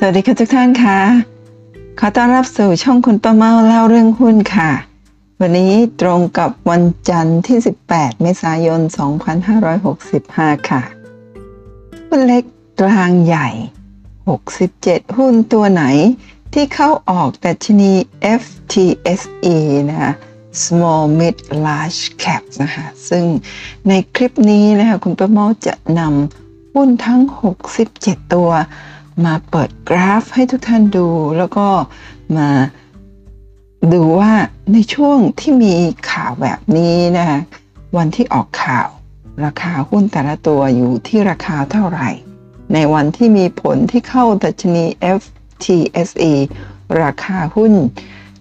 สวัสดีค่ะทุกท่านค่ะขอต้อนรับสู่ช่องคุณป้าเมาเล่าเรื่องหุ้นค่ะ วันนี้ตรงกับวันจันทร์ที่ 18 เมษายน 2565 ค่ะหุ้นเล็กกลางใหญ่ 67 หุ้นตัวไหนที่เข้าออกดัชนี FTSE นะคะ small mid large cap นะคะ ซึ่งในคลิปนี้นะคะคุณประเมาจะนำหุ้นทั้ง 67 ตัว มาเปิดกราฟให้ทุกท่านดู แล้วก็มาดูว่าในช่วงที่มีข่าวแบบนี้นะคะวันที่ออกข่าว ราคาหุ้นแต่ละตัวอยู่ที่ราคาเท่าไหร่ ในวันที่มีผลที่เข้าดัชนี FTSE ราคาหุ้น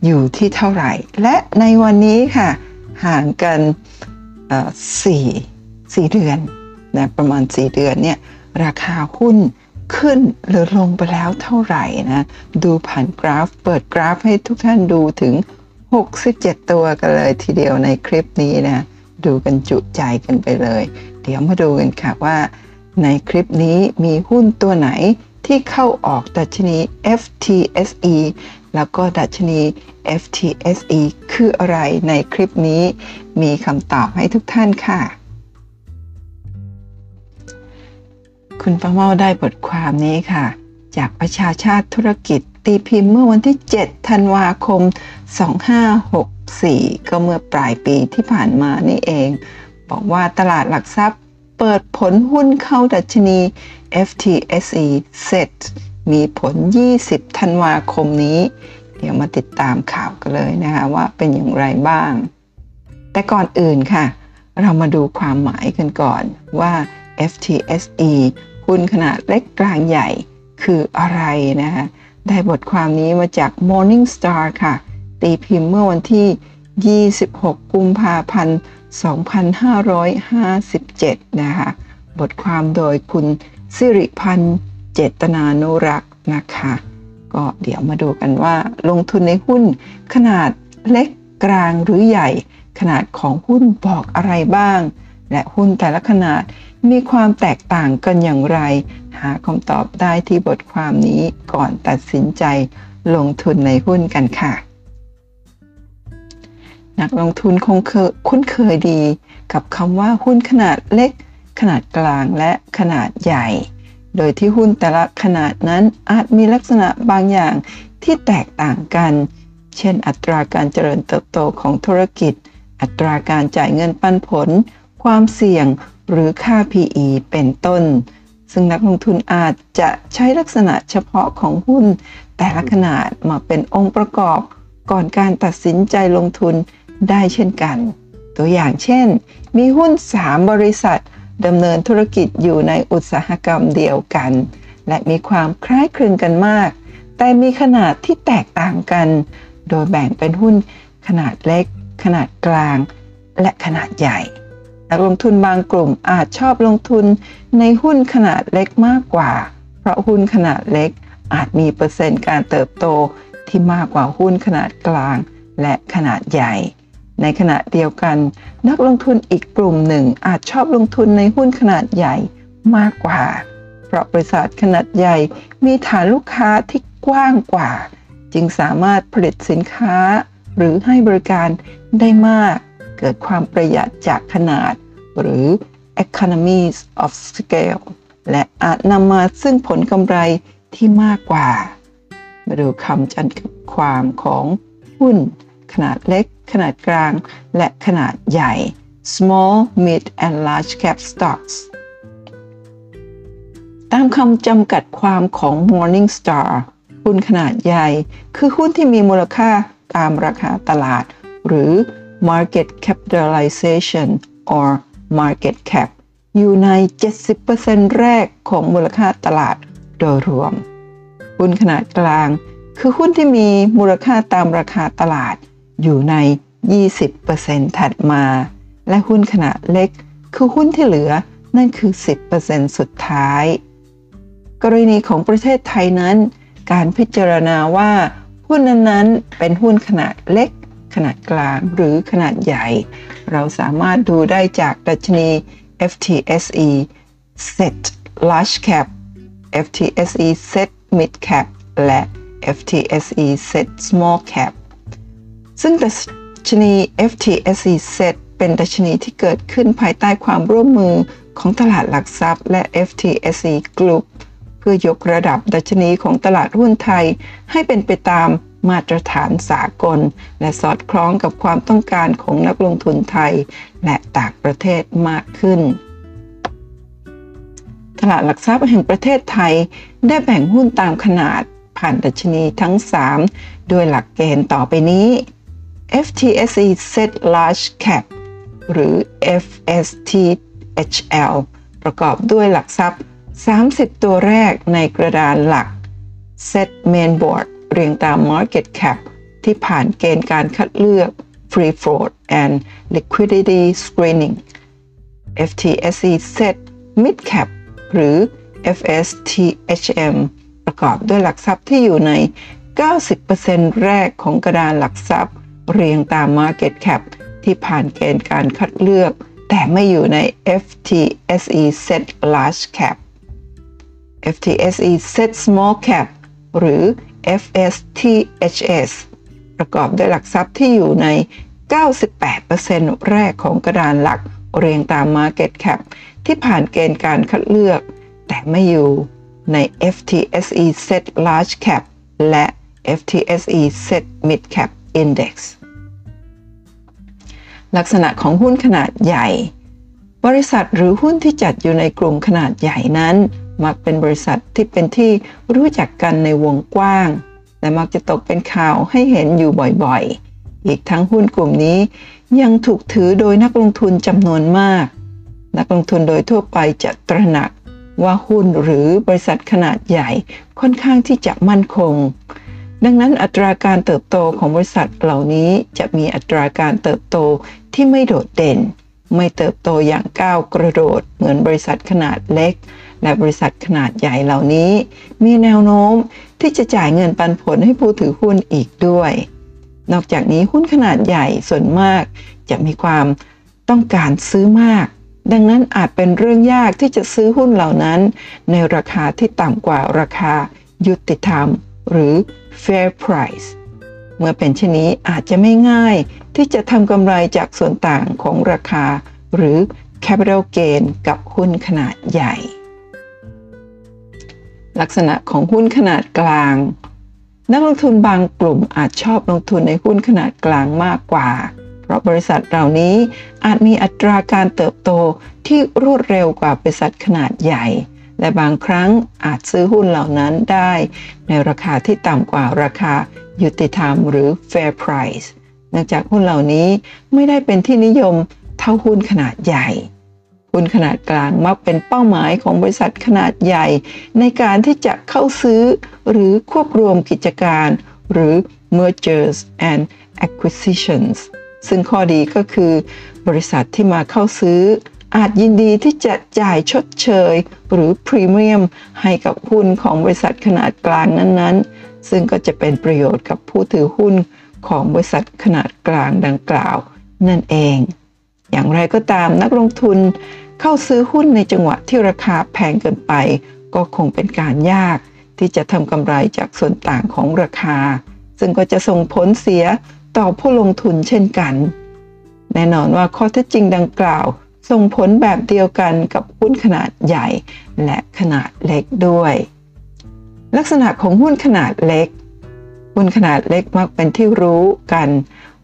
อยู่ที่เท่าไหร่ และในวันนี้ค่ะ ห่างกันสี่สี่เดือนนะประมาณ 4 เดือนเนี่ยราคาหุ้น ขึ้นหรือลงไปแล้วเท่าไหร่นะ ดูผ่านกราฟ เปิดกราฟให้ทุกท่านดูถึง 67 ตัวกันเลยทีเดียวในคลิปนี้นะ ดูกันจุใจกันไปเลย เดี๋ยวมาดูกันค่ะว่าในคลิปนี้มีหุ้นตัวไหนที่เข้าออกดัชนี FTSE แล้วก็ดัชนี FTSE คืออะไรในคลิปนี้ มีคำตอบให้ทุกท่านค่ะ คุณประเมาได้บทความนี้ค่ะ จากประชาชาติธุรกิจตีพิมพ์เมื่อวันที่ 7 ธันวาคม 2564 ก็เมื่อปลายปีที่ผ่านมานี่เอง บอกว่าตลาดหลักทรัพย์เปิดผลหุ้นเข้าดัชนี FTSE เสร็จมีผล 20 ธันวาคมนี้ เดี๋ยวมาติดตามข่าวกันเลยนะคะว่าเป็นอย่างไรบ้าง แต่ก่อนอื่นค่ะ เรามาดูความหมายกันก่อนว่า FTSE หุ้นขนาดเล็กกลางใหญ่คืออะไรนะคะได้บทความนี้มาจาก Morning Star ค่ะ ตีพิมพ์เมื่อวันที่ 26 กุมภาพันธ์ 2557 นะคะ บทความโดยคุณสิริพันธ์เจตนานุรักษ์นะคะ ก็เดี๋ยวมาดูกันว่าลงทุนในหุ้นขนาดเล็กกลางหรือใหญ่ ขนาดของหุ้นบอกอะไรบ้าง และหุ้นแต่ละขนาดมีความแตกต่างกันอย่างไร หาคำตอบได้ที่บทความนี้ก่อนตัดสินใจลงทุนในหุ้นกันค่ะ นักลงทุนคงเคยคุ้นเคยดี กับคำว่าหุ้นขนาดเล็ก ขนาดกลางและขนาดใหญ่ โดยที่หุ้นแต่ละขนาดนั้นอาจมีลักษณะบางอย่างที่แตกต่างกัน เช่น อัตราการเจริญเติบโตของธุรกิจ อัตราการจ่ายเงินปันผล ความเสี่ยง หรือค่า PE เป็นต้น ซึ่งนักลงทุนอาจจะใช้ลักษณะเฉพาะของหุ้น แต่ละขนาดมาเป็นองค์ประกอบก่อนการตัดสินใจลงทุนได้เช่นกัน ตัวอย่างเช่น มีหุ้น 3 บริษัทดำเนินธุรกิจอยู่ในอุตสาหกรรมเดียวกัน และมีความคล้ายคลึงกันมาก แต่มีขนาดที่แตกต่างกัน โดยแบ่งเป็นหุ้นขนาดเล็ก ขนาดกลาง และขนาดใหญ่ นักลงทุนบางกลุ่มอาจชอบลงทุนในหุ้นขนาดเล็กมากกว่า เพราะหุ้นขนาดเล็กอาจมีเปอร์เซ็นต์การเติบโตที่มากกว่าหุ้นขนาดกลาง และขนาดใหญ่ ในขณะเดียวกัน นักลงทุนอีกกลุ่มหนึ่งอาจชอบลงทุนในหุ้นขนาดใหญ่มากกว่า เพราะบริษัทขนาดใหญ่มีฐานลูกค้าที่กว้างกว่า จึงสามารถผลิตสินค้าหรือให้บริการได้มาก เกิดความประหยัดจากขนาด หรือ economies of scale และอาจนำมาซึ่งผลกำไรที่มากกว่า มาดูคำจำความของหุ้น ขนาดเล็ก ขนาดกลาง และขนาดใหญ่ small mid and large cap stocks ตามคำจำกัดความของ Morningstar หุ้นขนาดใหญ่ คือหุ้นที่มีมูลค่าตามราคาตลาด หรือ market capitalization or market cap อยู่ใน 70%แรกของมูลค่าตลาดโดยรวม หุ้นขนาดกลาง คือหุ้นที่มีมูลค่าตามราคาตลาดอยู่ใน 20%ถัดมา และหุ้นขนาดเล็ก คือหุ้นที่เหลือนั่นคือ 10%สุดท้าย กรณีของประเทศไทยนั้น การพิจารณาว่าหุ้นนั้นๆ เป็นหุ้นขนาดเล็ก ขนาดกลางหรือขนาดใหญ่ เราสามารถดูได้จากดัชนี FTSE Set Large Cap FTSE Set Mid Cap และ FTSE Set Small Cap ซึ่งดัชนี FTSE Set เป็นดัชนีที่เกิดขึ้นภายใต้ความร่วมมือของตลาดหลักทรัพย์และ FTSE Group เพื่อยกระดับดัชนีของตลาดหุ้นไทยให้เป็นไปตาม มาตรฐานสากล และสอดคล้องกับความต้องการของนักลงทุนไทย และต่างประเทศมากขึ้น ตลาดหลักทรัพย์แห่งประเทศไทยได้แบ่งหุ้นตามขนาดผ่านดัชนีทั้ง3โดยหลักเกณฑ์ต่อไปนี้ FTSE Set Large Cap หรือ FSTHL ประกอบด้วยหลักทรัพย์ 30 ตัวแรกในกระดานหลัก Set Mainboard เรียงตาม Market Cap ที่ผ่านเกณฑ์การคัดเลือก Free Float and Liquidity Screening FTSE Set Mid Cap หรือ FSTHM ประกอบด้วยหลักทรัพย์ที่อยู่ใน 90%แรกของกระดานหลักทรัพย์ เรียงตาม Market Cap ที่ผ่านเกณฑ์การคัดเลือก แต่ไม่อยู่ใน FTSE Set Large Cap FTSE Set Small Cap หรือ FSTHS ประกอบด้วยหลักทรัพย์ที่อยู่ใน 98%แรกของกระดานหลักเรียงตาม Market Cap ที่ผ่านเกณฑ์การคัดเลือก แต่ไม่อยู่ใน FTSE Set Large Cap และ FTSE Set Mid Cap Index ลักษณะของหุ้นขนาดใหญ่ บริษัทหรือหุ้นที่จัดอยู่ในกลุ่มขนาดใหญ่นั้น มักเป็นบริษัทที่เป็นที่รู้จักกันในวงกว้าง และมักจะตกเป็นข่าวให้เห็นอยู่บ่อยๆ อีกทั้งหุ้นกลุ่มนี้ยังถูกถือโดยนักลงทุนจำนวนมาก นักลงทุนโดยทั่วไปจะตระหนักว่าหุ้นหรือบริษัทขนาดใหญ่ค่อนข้างที่จะมั่นคง ดังนั้นอัตราการเติบโตของบริษัทเหล่านี้จะมีอัตราการเติบโตที่ไม่โดดเด่น ไม่เติบโตอย่างก้าวกระโดดเหมือนบริษัทขนาดเล็ก และบริษัทขนาดใหญ่เหล่านี้ มีแนวโน้มที่จะจ่ายเงินปันผลให้ผู้ถือหุ้นอีกด้วย นอกจากนี้หุ้นขนาดใหญ่ส่วนมาก จะมีความต้องการซื้อมาก ดังนั้นอาจเป็นเรื่องยากที่จะซื้อหุ้นเหล่านั้น ในราคาที่ต่ำกว่าราคายุติธรรม หรือ fair price เมื่อเป็นเช่นนี้อาจจะไม่ง่ายที่จะทำกำไรจากส่วนต่างของราคา หรือ capital gain กับหุ้นขนาดใหญ่ ลักษณะของหุ้นขนาดกลาง นักลงทุนบางกลุ่มอาจชอบลงทุนในหุ้นขนาดกลางมากกว่า เพราะบริษัทเหล่านี้อาจมีอัตราการเติบโตที่รวดเร็วกว่าบริษัทขนาดใหญ่ และบางครั้งอาจซื้อหุ้นเหล่านั้นได้ ในราคาที่ต่ำกว่าราคายุติธรรมหรือ fair price เนื่องจากหุ้นเหล่านี้ไม่ได้เป็นที่นิยมเท่าหุ้นขนาดใหญ่ หุ้นขนาดกลางมักเป็นเป้าหมายของบริษัทขนาดใหญ่ ในการที่จะเข้าซื้อหรือควบรวมกิจการ หรือ mergers and acquisitions ซึ่งข้อดีก็คือบริษัทที่มาเข้าซื้อ อาจยินดีที่จะจ่ายชดเชย หรือพรีเมียมให้กับหุ้นของบริษัทขนาดกลางนั้นๆ ซึ่งก็จะเป็นประโยชน์กับผู้ถือหุ้นของบริษัทขนาดกลางดังกล่าว นั่นเอง อย่างไรก็ตามนักลงทุน เข้าซื้อหุ้นในจังหวะที่ราคาแพงเกินไป ก็คงเป็นการยาก ที่จะทำกำไรจากส่วนต่างของราคา ซึ่งก็จะส่งผลเสียต่อผู้ลงทุนเช่นกัน แน่นอนว่าข้อเท็จจริงดังกล่าว ส่งผลแบบเดียวกันกับหุ้นขนาดใหญ่ และขนาดเล็กด้วย ลักษณะของหุ้นขนาดเล็ก หุ้นขนาดเล็กมักเป็นที่รู้กัน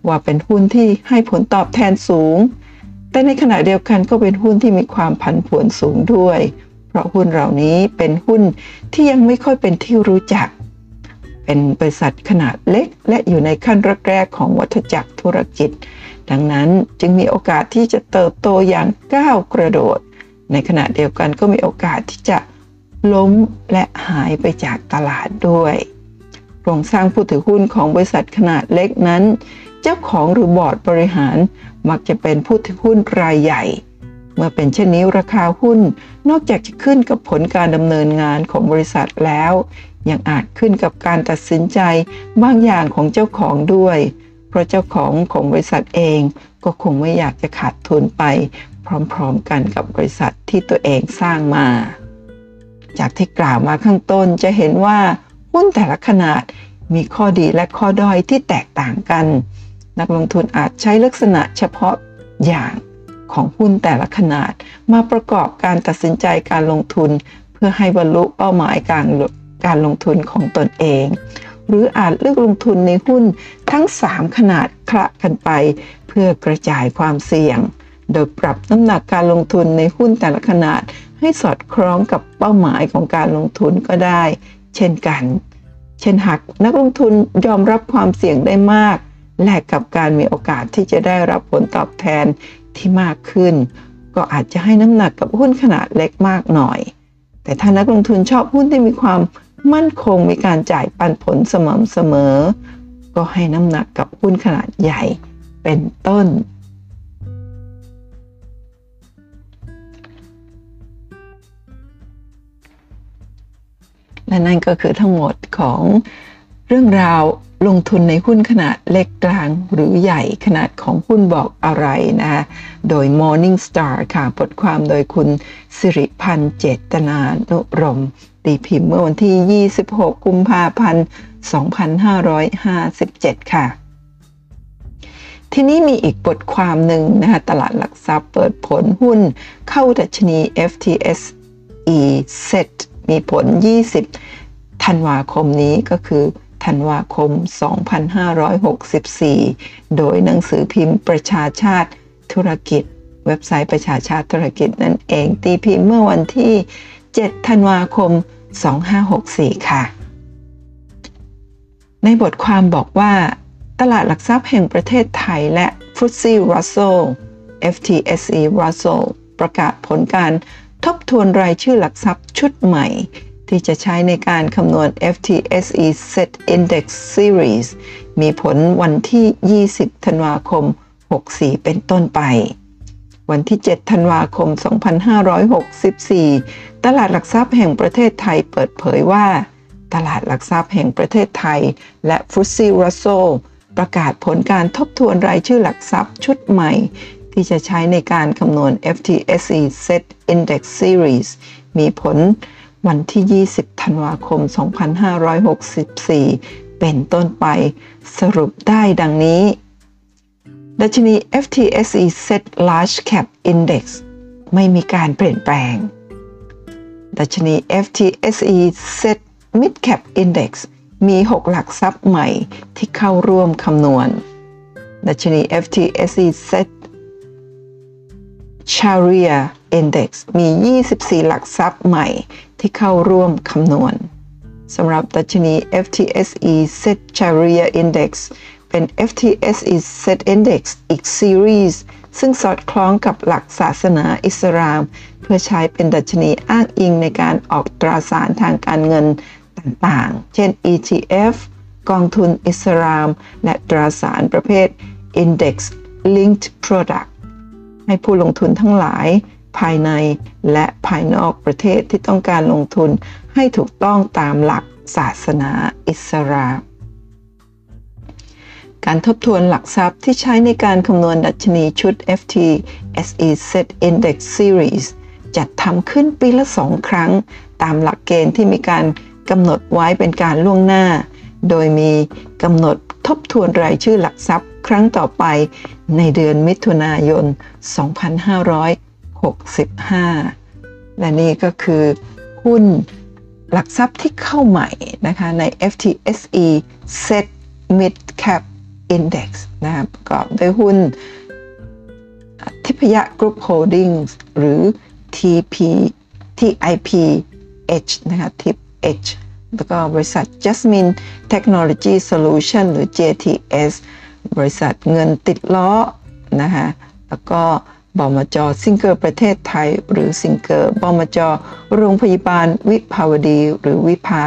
ว่าเป็นหุ้นที่ให้ผลตอบแทนสูง แต่ในขณะเดียวกันก็เป็นหุ้นที่มีความผันผวนสูงด้วย เพราะหุ้นเหล่านี้เป็นหุ้นที่ยังไม่ค่อยเป็นที่รู้จัก เป็นบริษัทขนาดเล็ก และอยู่ในขั้นแรกๆของวัฏจักรธุรกิจ ดังนั้นจึงมีโอกาสที่จะเติบโตอย่างก้าวกระโดด ในขณะเดียวกันก็มีโอกาสที่จะล้มและหายไปจากตลาดด้วยโครงสร้างผู้ถือหุ้นของบริษัทขนาดเล็กนั้น เจ้าของหรือบอร์ดบริหาร มักจะเป็นผู้ถือหุ้นรายใหญ่ เมื่อเป็นเช่นนี้ราคาหุ้นนอกจากจะขึ้นกับผลการดำเนินงานของบริษัทแล้ว ยังอาจขึ้นกับการตัดสินใจบางอย่างของเจ้าของด้วย เพราะเจ้าของของบริษัทเองก็คงไม่อยากจะขาดทุนไป พร้อมๆกันกับบริษัทที่ตัวเองสร้างมา จากที่กล่าวมาข้างต้นจะเห็นว่าหุ้นแต่ละขนาดมีข้อดีและข้อด้อยที่แตกต่างกัน นักลงทุนอาจใช้ลักษณะเฉพาะอย่างของหุ้นแต่ละขนาด มาประกอบการตัดสินใจการลงทุน เพื่อให้บรรลุเป้าหมายการการลงทุนของตนเอง หรืออาจเลือกลงทุนในหุ้นทั้ง 3 ขนาดคละกันไป เพื่อกระจายความเสี่ยง โดยปรับน้ำหนักการลงทุนในหุ้นแต่ละขนาด ให้สอดคล้องกับเป้าหมายของการลงทุนก็ได้ เช่นกัน เช่นหากนักลงทุนยอมรับความเสี่ยงได้มาก แลกกับการมีโอกาสที่จะได้รับผลตอบแทนที่มากขึ้น ก็อาจจะให้น้ำหนักกับหุ้นขนาดเล็กมากหน่อย แต่ถ้านักลงทุนชอบหุ้นที่มีความมั่นคงมีการจ่ายปันผลสม่ำเสมอ ก็ให้น้ำหนักกับหุ้นขนาดใหญ่เป็นต้น และนั่นก็คือทั้งหมดของเรื่องราว ลงทุนในหุ้นขนาดเล็กกลางหรือใหญ่ขนาดของหุ้นบอกอะไรนะโดย Morning Star ค่ะบทความโดยคุณสิริพันธ์เจตนานุรมตีพิมพ์เมื่อวันที่ 26 กุมภาพันธ์ 2557 ค่ะ ทีนี้มีอีกบทความหนึ่งนะคะตลาดหลักทรัพย์เปิดผลหุ้นเข้าดัชนี FTSE Set มีผล 20 ธันวาคมนี้ก็คือ ธันวาคม 2564 โดยหนังสือพิมพ์ประชาชาติธุรกิจ เว็บไซต์ประชาชาติธุรกิจนั่นเองตีพิมพ์เมื่อวันที่ 7 ธันวาคม 2564 ค่ะ ในบทความบอกว่าตลาดหลักทรัพย์แห่งประเทศไทยและ f t s e Russell FTSE Russell ประกาศผลการทบทวนรายชื่อหลักทรัพย์ชุดใหม่ ที่จะใช้ในการคำนวณ FTSE Set Index Series มีผลวันที่ 20 ธันวาคม 64 เป็นต้นไป วันที่ 7 ธันวาคม 2564 ตลาดหลักทรัพย์แห่งประเทศไทยเปิดเผยว่า ตลาดหลักทรัพย์แห่งประเทศไทย และฟุตซีรัสโซประกาศผลการทบทวนรายชื่อหลักทรัพย์ชุดใหม่ ที่จะใช้ในการคำนวณ FTSE Set Index Series มีผล วันที่ 20 ธันวาคม 2564 เป็นต้นไปสรุปได้ดังนี้ ดัชนี FTSE Set Large Cap Index ไม่มีการเปลี่ยนแปลง ดัชนี FTSE Set Mid Cap Index มี 6 หลักทรัพย์ใหม่ที่เข้าร่วมคำนวณ ดัชนี FTSE Set Sharia Index มี 24 หลักทรัพย์ใหม่ ที่เข้าร่วมคำนวณสำหรับดัชนี FTSE Set Sharia Index เป็น FTSE Set Index อีกซีรีส์ซึ่งสอดคล้องกับหลักศาสนาอิสลาม เพื่อใช้เป็นดัชนีอ้างอิงในการออกตราสารทางการเงินต่างๆ เช่น ETF กองทุนอิสลาม และตราสารประเภท Index Linked Product ให้ผู้ลงทุนทั้งหลาย ภายในและภายนอกประเทศที่ต้องการลงทุนให้ถูกต้องตามหลักศาสนาอิสลามการทบทวนหลักทรัพย์ที่ใช้ในการคำนวณดัชนีชุด FTSE Set Index Series จัดทำขึ้นปีละสองครั้ง ตามหลักเกณฑ์ที่มีการกำหนดไว้เป็นการล่วงหน้า โดยมีกำหนดทบทวนรายชื่อหลักทรัพย์ครั้งต่อไปในเดือนมิถุนายน 2565 และนี่ก็คือหุ้นหลักทรัพย์ที่เข้าใหม่นะคะใน FTSE Set Mid Cap Index นะประกอบด้วยหุ้น ทิพยะ Group Holdings หรือ TP TIPH นะคะ TIPH แล้วก็บริษัท Jasmine Technology Solution หรือ JTS บริษัทเงินติดล้อนะคะแล้วก็ บมจซิงเกอร์ประเทศไทย หรือซิงเกอร์บมจโรงพยาบาลวิภาวดี หรือวิภา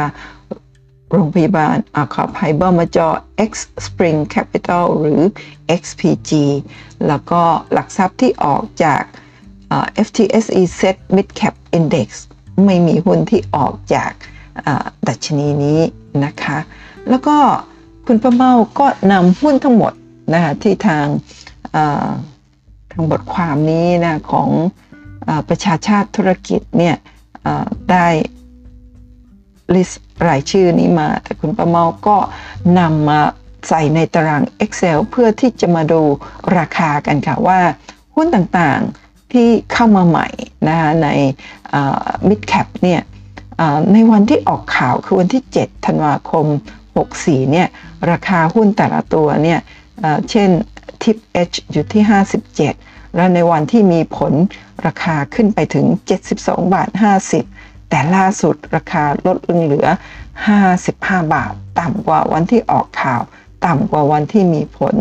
โรงพยาบาลอาขอภัยบมจ X Spring Capital หรือ XPG แล้วก็หลักทรัพย์ที่ออกจาก FTSE Set Mid Cap Index ไม่มีหุ้นที่ออกจากดัชนีนี้นะคะ แล้วก็คุณประเมาก็นำหุ้นทั้งหมดนะคะที่ทาง ทางบทความนี้นะของอประชาชาติธุรกิจเนี่ยได้ลิสต์รายชื่อนี้มา แต่คุณประเมาก็นำมาใส่ในตาราง Excel เพื่อที่จะมาดูราคากันค่ะว่าหุ้นต่างๆที่เข้ามาใหม่นะคะใน mid cap เนี่ยในวันที่ออกข่าวคือวันที่ 7 ธันวาคม 64 เนี่ยราคาหุ้นแต่ละตัวเนี่ยเช่น ทิป H อยู่ที่ 57 แล้วในวันที่มีผลราคาขึ้นไปถึง 72 บาท 50 แต่ล่าสุดราคาลดลงเหลือ 55 บาท ต่ำกว่าวันที่ออกข่าว ต่ำกว่าวันที่มีผล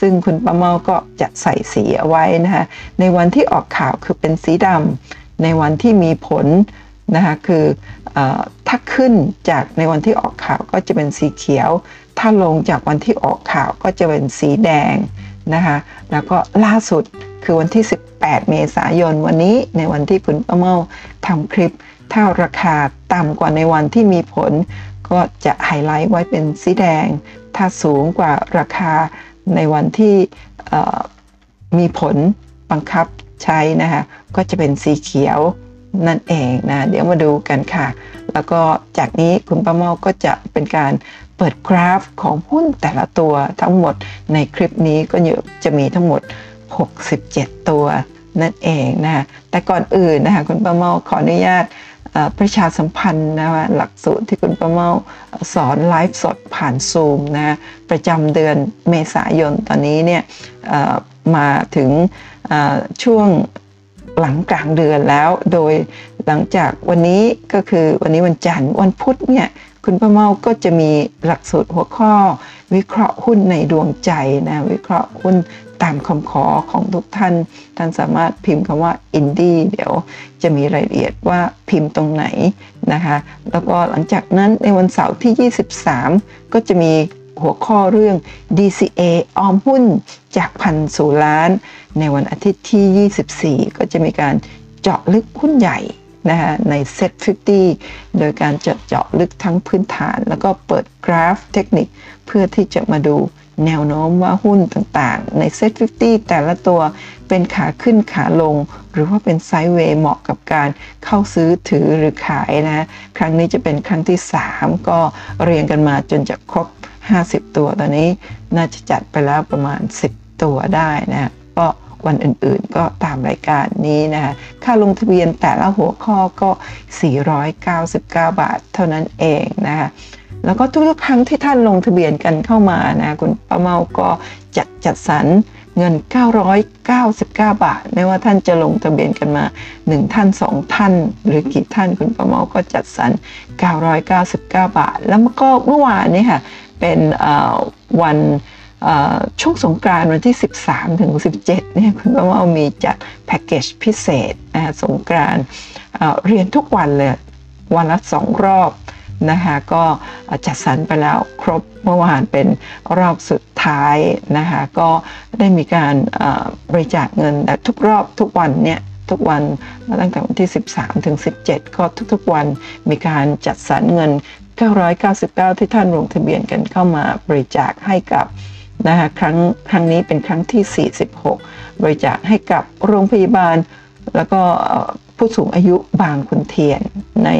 ซึ่งคุณประเมาก็จะใส่สีเอาไว้นะคะในวันที่ออกข่าวคือเป็นสีดำในวันที่มีผลนะคะคืออถ้าขึ้นจากในวันที่ออกข่าวก็จะเป็นสีเขียว ถ้าลงจากวันที่ออกข่าวก็จะเป็นสีแดง นะคะแล้วก็ล่าสุดคือวันที่ 18 เมษายนวันนี้ในวันที่คุณป้าเมาทำคลิป ถ้าราคาต่ำกว่าในวันที่มีผล ก็จะไฮไลท์ไว้เป็นสีแดง ถ้าสูงกว่าราคาในวันที่มีผลบังคับใช้นะคะก็จะเป็นสีเขียวนั่นเองนะเดี๋ยวมาดูกันค่ะ แล้วก็จากนี้คุณป้าเมาก็จะเป็นการ เปิดกราฟของหุ้นแต่ละตัวทั้งหมดในคลิปนี้ก็จะมีทั้งหมด 67 ตัวนั่นเองนะแต่ก่อนอื่นนะคะคุณป้าเมาขออนุญาตประชาสัมพันธ์นะะหลักสูตรที่คุณป้าเมาสอนไลฟ์สดผ่านซูมนะประจำเดือนเมษายนตอนนี้เนี่ยมาถึงช่วงหลังกลางเดือนแล้ว โดยหลังจากวันนี้ก็คือวันนี้วันจันทร์วันพุธเนี่ย คุณป้าเมาก็จะมีหลักสูตรหัวข้อ วิเคราะห์หุ้นในดวงใจนะวิเคราะห์หุ้นตามคำขอของทุกท่าน ท่านสามารถพิมพ์คำว่าอินดี้เดี๋ยวจะมีรายละเอียดว่าพิมพ์ตรงไหนนะคะ แล้วก็หลังจากนั้นในวันเสาร์ที่ 23 ก็จะมีหัวข้อเรื่อง DCA ออมหุ้นจากพันสู่ล้าน ในวันอาทิตย์ที่ 24 ก็จะมีการเจาะลึกหุ้นใหญ่ นะคะใน Set 50 โดยการจะเจาะลึกทั้งพื้นฐาน แล้วก็เปิดกราฟเทคนิค เพื่อที่จะมาดูแนวโน้มว่าหุ้นต่างๆ ใน Set 50 แต่ละตัวเป็นขาขึ้นขาลง หรือว่าเป็นไซด์เวย์เหมาะกับการเข้าซื้อถือหรือขายนะ ครั้งนี้จะเป็นครั้งที่ 3 ก็เรียงกันมาจนจะครบ 50 ตัวตอนนี้ น่าจะจัดไปแล้วประมาณ 10 ตัวได้นะก็ วันอื่นๆ ก็ตามรายการนี้นะคะค่าลงทะเบียนแต่ละหัวข้อก็ 499 บาท เท่านั้นเองนะคะแล้วก็ทุกๆ ครั้งที่ท่านลงทะเบียนกันเข้ามานะคุณป้าเมาก็จัดจัดสรรเงิน 999 บาท ไม่ว่าท่านจะลงทะเบียนกันมา 1 ท่าน 2 ท่าน หรือกี่ท่านคุณป้าเมาก็จัดสรร 999 บาท แล้วก็เมื่อวานนี้ค่ะ เป็นวัน ช่วงสงกรานต์วันที่ 13 ถึง 17เนี่ยคุณป้าว่ามีจัดแพ็กเกจพิเศษนะสงกรานต์เรียนทุกวันเลย วันละสองรอบนะคะก็จัดสรรไปแล้วครบเมื่อวานเป็นรอบสุดท้ายนะคะก็ได้มีการบริจาคเงินทุกรอบทุกวันเนี่ยทุกวันตั้งแต่วันที่ 13 ถึง 17 ก็ทุกๆวันมีการจัดสรรเงิน 999 ที่ท่านลงทะเบียนกันเข้ามาบริจาคให้กับ นะคะครั้งครั้งนี้เป็นครั้งที่ 46 บริจาคให้กับโรงพยาบาล แล้วก็ผู้สูงอายุบางคุณเทียนใน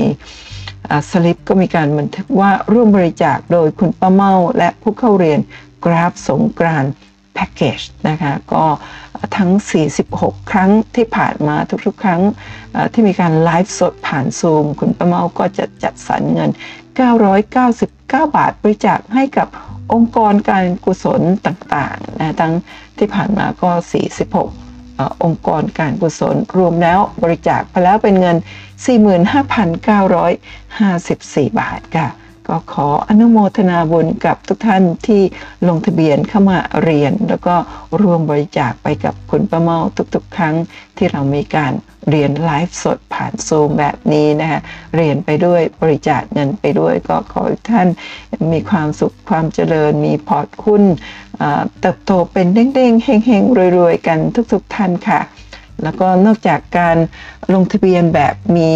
สลิปก็มีการบันทึกว่าร่วมบริจาคโดยคุณป้าเมาและผู้เข้าเรียนกราฟสงกรานแพ็กเกจนะคะก็ทั้ง 46 ครั้งที่ผ่านมาทุกๆ ครั้งที่มีการไลฟ์สดผ่านซูม คุณป้าเมาก็จะจัดสรรเงิน 999 บาทบริจาคให้กับ องค์กรการกุศลต่างๆนะทั้งที่ผ่านมาก็ 46 องค์กรการกุศล รวมแล้วบริจาคไปแล้วเป็นเงิน 45,954 บาทค่ะก็ขออนุโมทนาบุญกับทุกท่านที่ลงทะเบียนเข้ามาเรียน แล้วก็รวมบริจาคไปกับคุณประเมาทุกๆ ครั้งที่เรามีการ เรียนไลฟ์สดผ่านซูมแบบนี้นะคะเรียนไปด้วยบริจาคเงินไปด้วยก็ขอให้ท่านมีความสุขความเจริญ มีพอร์ตหุ้นเติบโตเป็นเด้งๆเฮงๆรวยๆ กันทุกๆท่านค่ะ แล้วก็นอกจากการลงทะเบียนแบบมี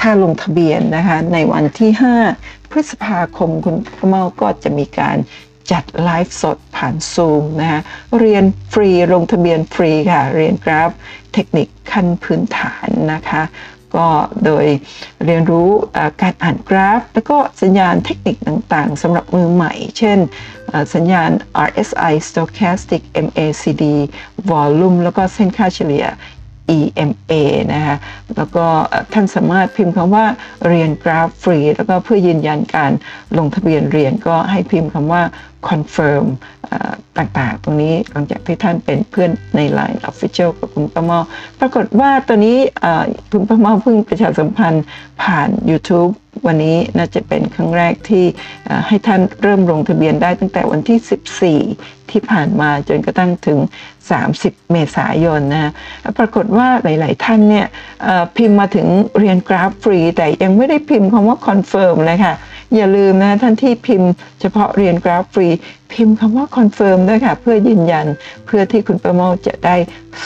ค่าลงทะเบียนนะคะในวันที่ 5 พฤษภาคมคุณพเมาก็จะมีการจัดไลฟ์สดผ่านซูมนะคะเรียนฟรีลงทะเบียนฟรีค่ะ เรียนกราฟ เทคนิคขั้นพื้นฐานนะคะ ก็โดยเรียนรู้การอ่านกราฟ แล้วก็สัญญาณเทคนิคต่างๆสำหรับมือใหม่ เช่น สัญญาณ RSI Stochastic MACD Volume แล้วก็เส้นค่าเฉลี่ย EMA นะคะแล้วก็ท่านสามารถพิมพ์คำว่าเรียนกราฟฟรี แล้วก็เพื่อยืนยันการลงทะเบียนเรียนก็ให้พิมพ์คำว่า confirm ต่างๆ ตรงนี้หลังจากที่ท่านเป็นเพื่อนใน Line Official กับคุณประมอ ปรากฏว่าตอนนี้คุณประมอเพิ่งประชาสัมพันธ์ผ่าน YouTube วันนี้น่าจะเป็นครั้งแรกที่ให้ท่านเริ่มลงทะเบียนได้ตั้งแต่วันที่ 14 ที่ผ่านมาจนกระทั่งถึง 30 เมษายนนะปรากฏว่าหลาย ๆ ท่านเนี่ยพิมพ์มาถึงเรียนกราฟฟรี แต่ยังไม่ได้พิมพ์คำว่า confirm เลยค่ะอย่าลืมนะท่านที่พิมพ์เฉพาะเรียนกราฟฟรี พิมพ์คำว่า confirm ด้วยค่ะ เพื่อยืนยันเพื่อที่คุณประเมาจะได้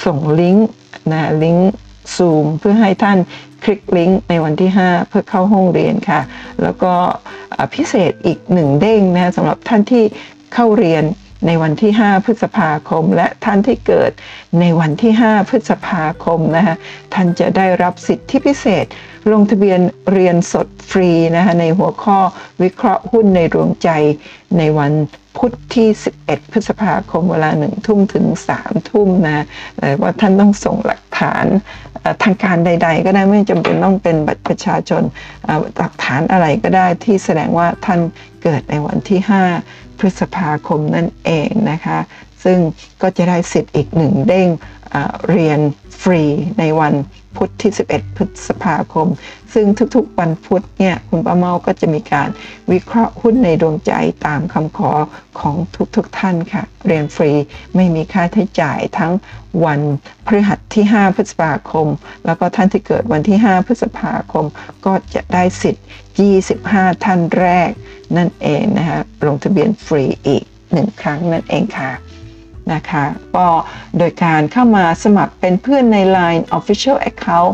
ส่งลิงก์นะลิงก์ซูมเพื่อให้ท่าน คลิกลิงก์ในวันที่ 5 เพื่อเข้าห้องเรียนค่ะ แล้วก็พิเศษอีกหนึ่งเด้งนะสำหรับท่านที่เข้าเรียนในวันที่ 5 พฤษภาคม และท่านที่เกิดในวันที่ 5 พฤษภาคมนะคะท่านจะได้รับสิทธิพิเศษ ลงทะเบียนเรียนสดฟรีนะคะในหัวข้อวิเคราะห์หุ้นในดวงใจในวันพุธที่ 11 พฤษภาคมเวลาหนึ่งทุ่มถึง 3 ทุ่มนะว่าท่านต้องส่งหลักฐานทางการใด ๆ ก็ได้ไม่จำเป็นต้องเป็นบัตรประชาชนหลักฐานอะไรก็ได้ที่แสดงว่าท่านเกิดในวันที่ 5 พฤษภาคมนั่นเองนะคะ ซึ่งก็จะได้สิทธิ์อีกหนึ่งเด้งเรียนฟรีในวัน พุธที่ 11 พฤษภาคม ซึ่งทุกๆวันพุธเนี่ยคุณป้าเมาก็จะมีการวิเคราะห์หุ้นในดวงใจตามคำขอของทุกๆท่านค่ะ เรียนฟรีไม่มีค่าใช้จ่ายทั้งวันพฤหัสที่ 5 พฤษภาคม แล้วก็ท่านที่เกิดวันที่ 5 พฤษภาคม ก็จะได้สิทธิ์ 25 ท่านแรกนั่นเองนะคะลงทะเบียนฟรีอีกหนึ่งครั้งนั่นเองค่ะ นะคะก็โดยการเข้ามาสมัครเป็นเพื่อนใน Line Official Account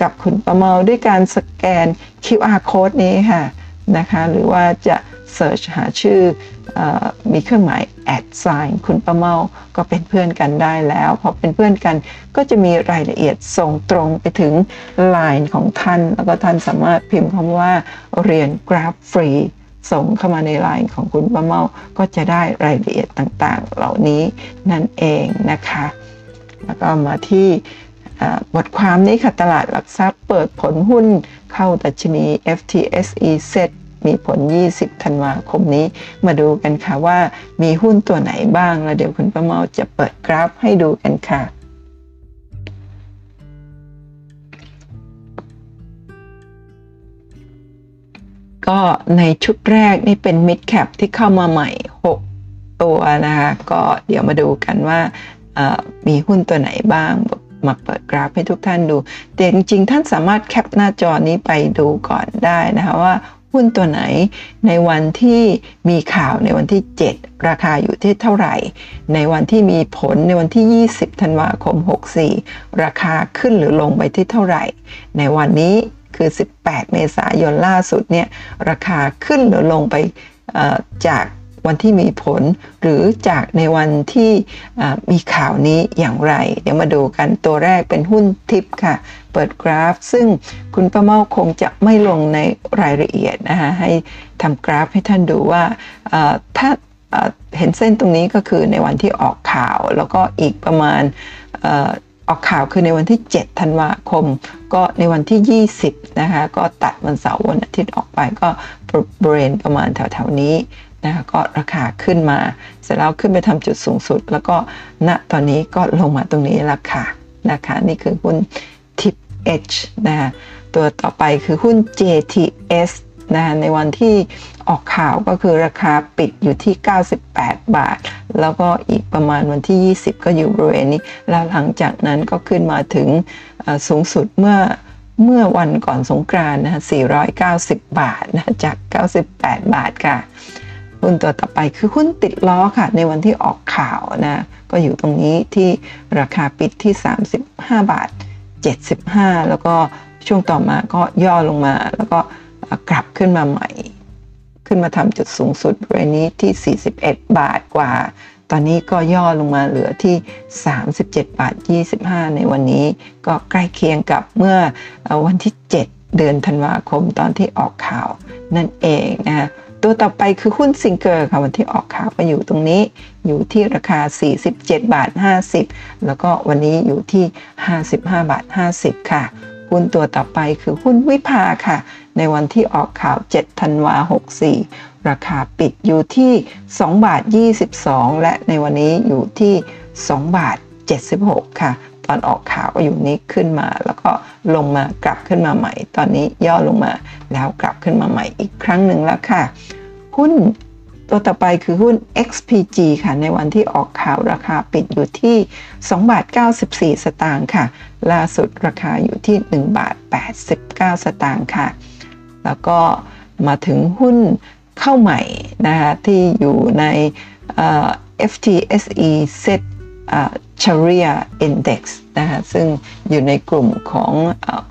กับคุณประเมาด้วยการสแกน QR code นี้ค่ะนะคะหรือว่าจะเสิร์ชหาชื่ออมีเครื่องหมาย add sign คุณประเมาก็เป็นเพื่อนกันได้แล้วพอเป็นเพื่อนกันก็จะมีรายละเอียดส่งตรงไปถึง Line ของท่าน แล้วก็ท่านสามารถพิมพ์คำว่าเรียน Grab Free ส่งเข้ามาในไลน์ของคุณป้าเมาก็จะได้รายละเอียดต่างๆ เหล่านี้นั่นเองนะคะ แล้วก็มาที่บทความนี้ค่ะตลาดหลักทรัพย์เปิดผลหุ้นเข้าดัชนี FTSE Set มีผล 20 ธันวาคมนี้ มาดูกันค่ะว่ามีหุ้นตัวไหนบ้าง แล้วเดี๋ยวคุณประเมาจะเปิดกราฟให้ดูกันค่ะ ก็ในชุดแรกนี่เป็น mid cap ที่เข้ามาใหม่ 6 ตัวนะคะ ก็เดี๋ยวมาดูกันว่ามีหุ้นตัวไหนบ้างมาเปิดกราฟให้ทุกท่านดู แต่จริงๆ ท่านสามารถแคปหน้าจอนี้ไปดูก่อนได้นะคะว่าหุ้นตัวไหนในวันที่มีข่าวในวันที่ 7 ราคาอยู่ที่เท่าไหร่ ในวันที่มีผลในวันที่ 20 ธันวาคม 64 ราคาขึ้นหรือลงไปที่เท่าไหร่ ในวันนี้ คือ 18 เมษายนล่าสุดเนี่ยราคาขึ้นหรือลงไปจากวันที่มีผลหรือจากในวันที่มีข่าวนี้อย่างไร เดี๋ยวมาดูกันตัวแรกเป็นหุ้นทิปค่ะ เปิดกราฟ ซึ่งคุณประเมาคงจะไม่ลงในรายละเอียดนะคะให้ทำกราฟให้ท่านดูว่าถ้าเห็นเส้นตรงนี้ก็คือในวันที่ออกข่าว แล้วก็อีกประมาณ ออกข่าวคือในวันที่ 7 ธันวาคม ก็ในวันที่ 20 นะคะ ก็ตัดวันเสาร์วันอาทิตย์ออกไปก็บริเวณประมาณแถวๆนี้นะคะก็ราคาขึ้นมา เสร็จแล้วขึ้นไปทำจุดสูงสุด แล้วก็ณตอนนี้ก็ลงมาตรงนี้แล้วค่ะนะคะนี่คือหุ้น TIP H นะคะตัวต่อไปคือหุ้น JTS นะในวันที่ออกข่าวก็คือราคาปิดอยู่ที่ 98 บาท แล้วก็อีกประมาณวันที่ 20 ก็อยู่บริเวณนี้ แล้วหลังจากนั้นก็ขึ้นมาถึงสูงสุดเมื่อเมื่อวันก่อนสงกรานต์นะ490 บาทนะจาก 98 บาทค่ะ หุ้นตัวต่อไปคือหุ้นติดล้อค่ะ ในวันที่ออกข่าวนะ ก็อยู่ตรงนี้ที่ราคาปิดที่ 35 บาท 75 แล้วก็ช่วงต่อมาก็ย่อลงมาแล้วก็ กลับขึ้นมาใหม่ ขึ้นมาทำจุดสูงสุดบริเวณนี้ที่ 41 บาทกว่า ตอนนี้ก็ย่อลงมาเหลือที่ 37 บาท 25 ในวันนี้ ก็ใกล้เคียงกับเมื่อวันที่ 7 เดือนธันวาคมตอนที่ออกข่าวนั่นเองนะคะตัวต่อไปคือหุ้นซิงเกอร์ค่ะวันที่ออกข่าวก็อยู่ตรงนี้อยู่ที่ราคา 47 บาท 50 แล้วก็วันนี้อยู่ที่ 55 บาท 50 ค่ะ หุ้นตัวต่อไปคือหุ้นวิภาค่ะในวันที่ออกข่าว 7 ธันวา 64 ราคาปิดอยู่ที่ 2 บาท 22 และในวันนี้อยู่ที่ 2 บาท 76 ค่ะ ตอนออกข่าวก็อยู่นี้ขึ้นมา แล้วก็ลงมากลับขึ้นมาใหม่ ตอนนี้ย่อลงมาแล้วกลับขึ้นมาใหม่อีกครั้งหนึ่งแล้วค่ะ หุ้นตัวต่อไปคือหุ้น XPG ค่ะ ในวันที่ออกข่าวราคาปิดอยู่ที่ 2 บาท 94 สตางค์ค่ะ ล่าสุดราคาอยู่ที่ 1 บาท 89 สตางค์ค่ะ แล้วก็มาถึงหุ้นเข้าใหม่นะคะที่อยู่ใน FTSE Set Sharia Index นะคะซึ่งอยู่ในกลุ่มของ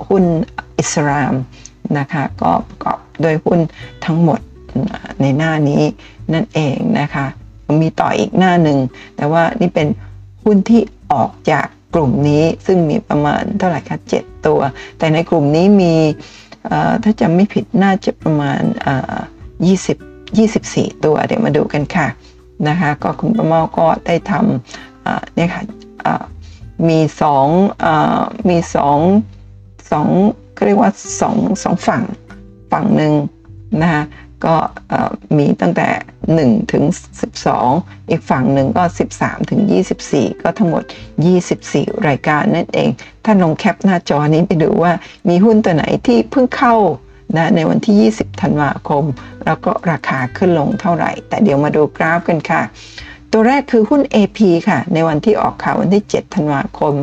หุ้นอิสลามนะคะก็ประกอบโดยหุ้นทั้งหมดในหน้านี้นั่นเองนะคะมีต่ออีกหน้าหนึ่ง แต่ว่านี่เป็นหุ้นที่ออกจากกลุ่มนี้ซึ่งมีประมาณเท่าไหร่คะ7ตัว แต่ในกลุ่มนี้มี ถ้าจำไม่ผิดน่าจะประมาณ 20 24 ตัวเดี๋ยวมาดูกันค่ะนะคะก็คุณประมอก็ได้ทำเนี่ยค่ะมีสองมีสองสองเรียกว่าสองสองฝั่งฝั่งหนึ่งนะคะ ก็มีตั้งแต่ 1 ถึง 12 อีกฝั่งหนึ่งก็ 13 ถึง 24 ก็ทั้งหมด 24 รายการนั่นเองถ้าลงแคปหน้าจอนี้ไปดูว่ามีหุ้นตัวไหนที่เพิ่งเข้านะในวันที่ 20 ธันวาคม แล้วก็ราคาขึ้นลงเท่าไหร่ แต่เดี๋ยวมาดูกราฟกันค่ะ ตัวแรกคือหุ้น AP ค่ะ ในวันที่ออกข่าววันที่ 7 ธันวาคม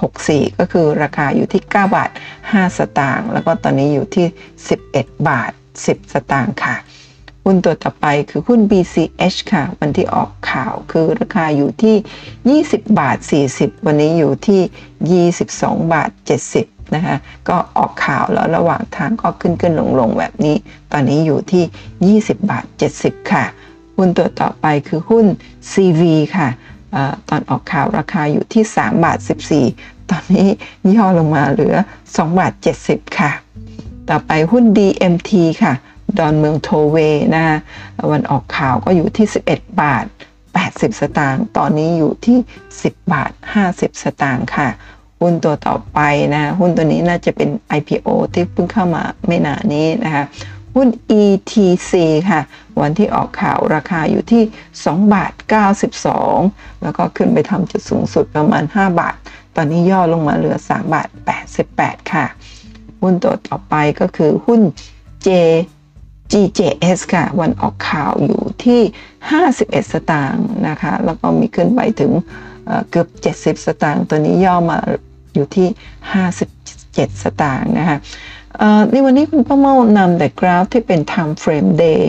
64 ก็คือราคาอยู่ที่ 9 บาท 5 สตางค์แล้วก็ตอนนี้อยู่ที่ 11 บาท 10 สตางค์ค่ะ หุ้นตัวต่อไปคือหุ้น BCH ค่ะ วันที่ออกข่าวคือราคาอยู่ที่ 20 บาท 40 วันนี้อยู่ที่ 22 บาท 70 นะคะก็ออกข่าวแล้วระหว่างทางก็ขึ้นขึ้นลงลงแบบนี้ ตอนนี้อยู่ที่ 20 บาท 70 ค่ะ หุ้นตัวต่อไปคือหุ้น CV ค่ะอตอนออกข่าวราคาอยู่ที่ 3 บาท 14 ตอนนี้ย่อลงมาเหลือ 2 บาท 70 ค่ะ ต่อไปหุ้น DMT ค่ะ ดอนเมืองโทเวนะะวันออกข่าวก็อยู่ที่ 11 บาท 80 สตางค์ ตอนนี้อยู่ที่ 10 บาท 50 สตางค์ค่ะ หุ้นตัวต่อไปนะ หุ้นตัวนี้น่าจะเป็น IPO ที่เพิ่งเข้ามาไม่นานนี้นะคะ หุ้น ETC ค่ะ วันที่ออกข่าวราคาอยู่ที่ 2 บาท 92 แล้วก็ขึ้นไปทำจุดสูงสุดประมาณ 5 บาท ตอนนี้ย่อลงมาเหลือ 3 บาท 88 ค่ะ หุ้นตัวต่อไปก็คือหุ้น J GJS ค่ะ วันออกข่าวอยู่ที่ 51 สตางค์นะคะ แล้วก็มีขึ้นไปถึงเกือบ 70 สตางค์ตัวนี้ย่อมาอยู่ที่ 57 สตางค์นะคะในวันนี้คุณป้าเมานำแต่กราฟที่เป็น time frame day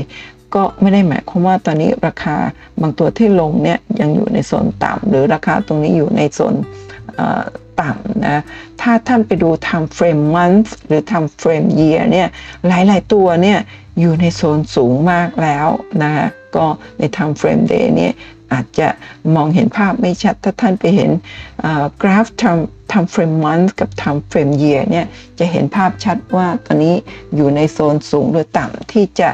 ก็ไม่ได้หมายความว่าตอนนี้ราคาบางตัวที่ลงเนี่ยยังอยู่ในโซนต่ำหรือราคาตรงนี้อยู่ในโซน ต่ำนะ ถ้าท่านไปดู time frame month หรือ time frame year เนี่ยหลาย ๆ ตัวเนี่ยอยู่ในโซนสูงมากแล้วนะคะก็ใน time frame day เนี่ยอาจจะมองเห็นภาพไม่ชัด ถ้าท่านไปเห็นกราฟ time time frame month กับ time frame year เนี่ยจะเห็นภาพชัดว่าตอนนี้อยู่ในโซนสูงหรือต่ำที่จะ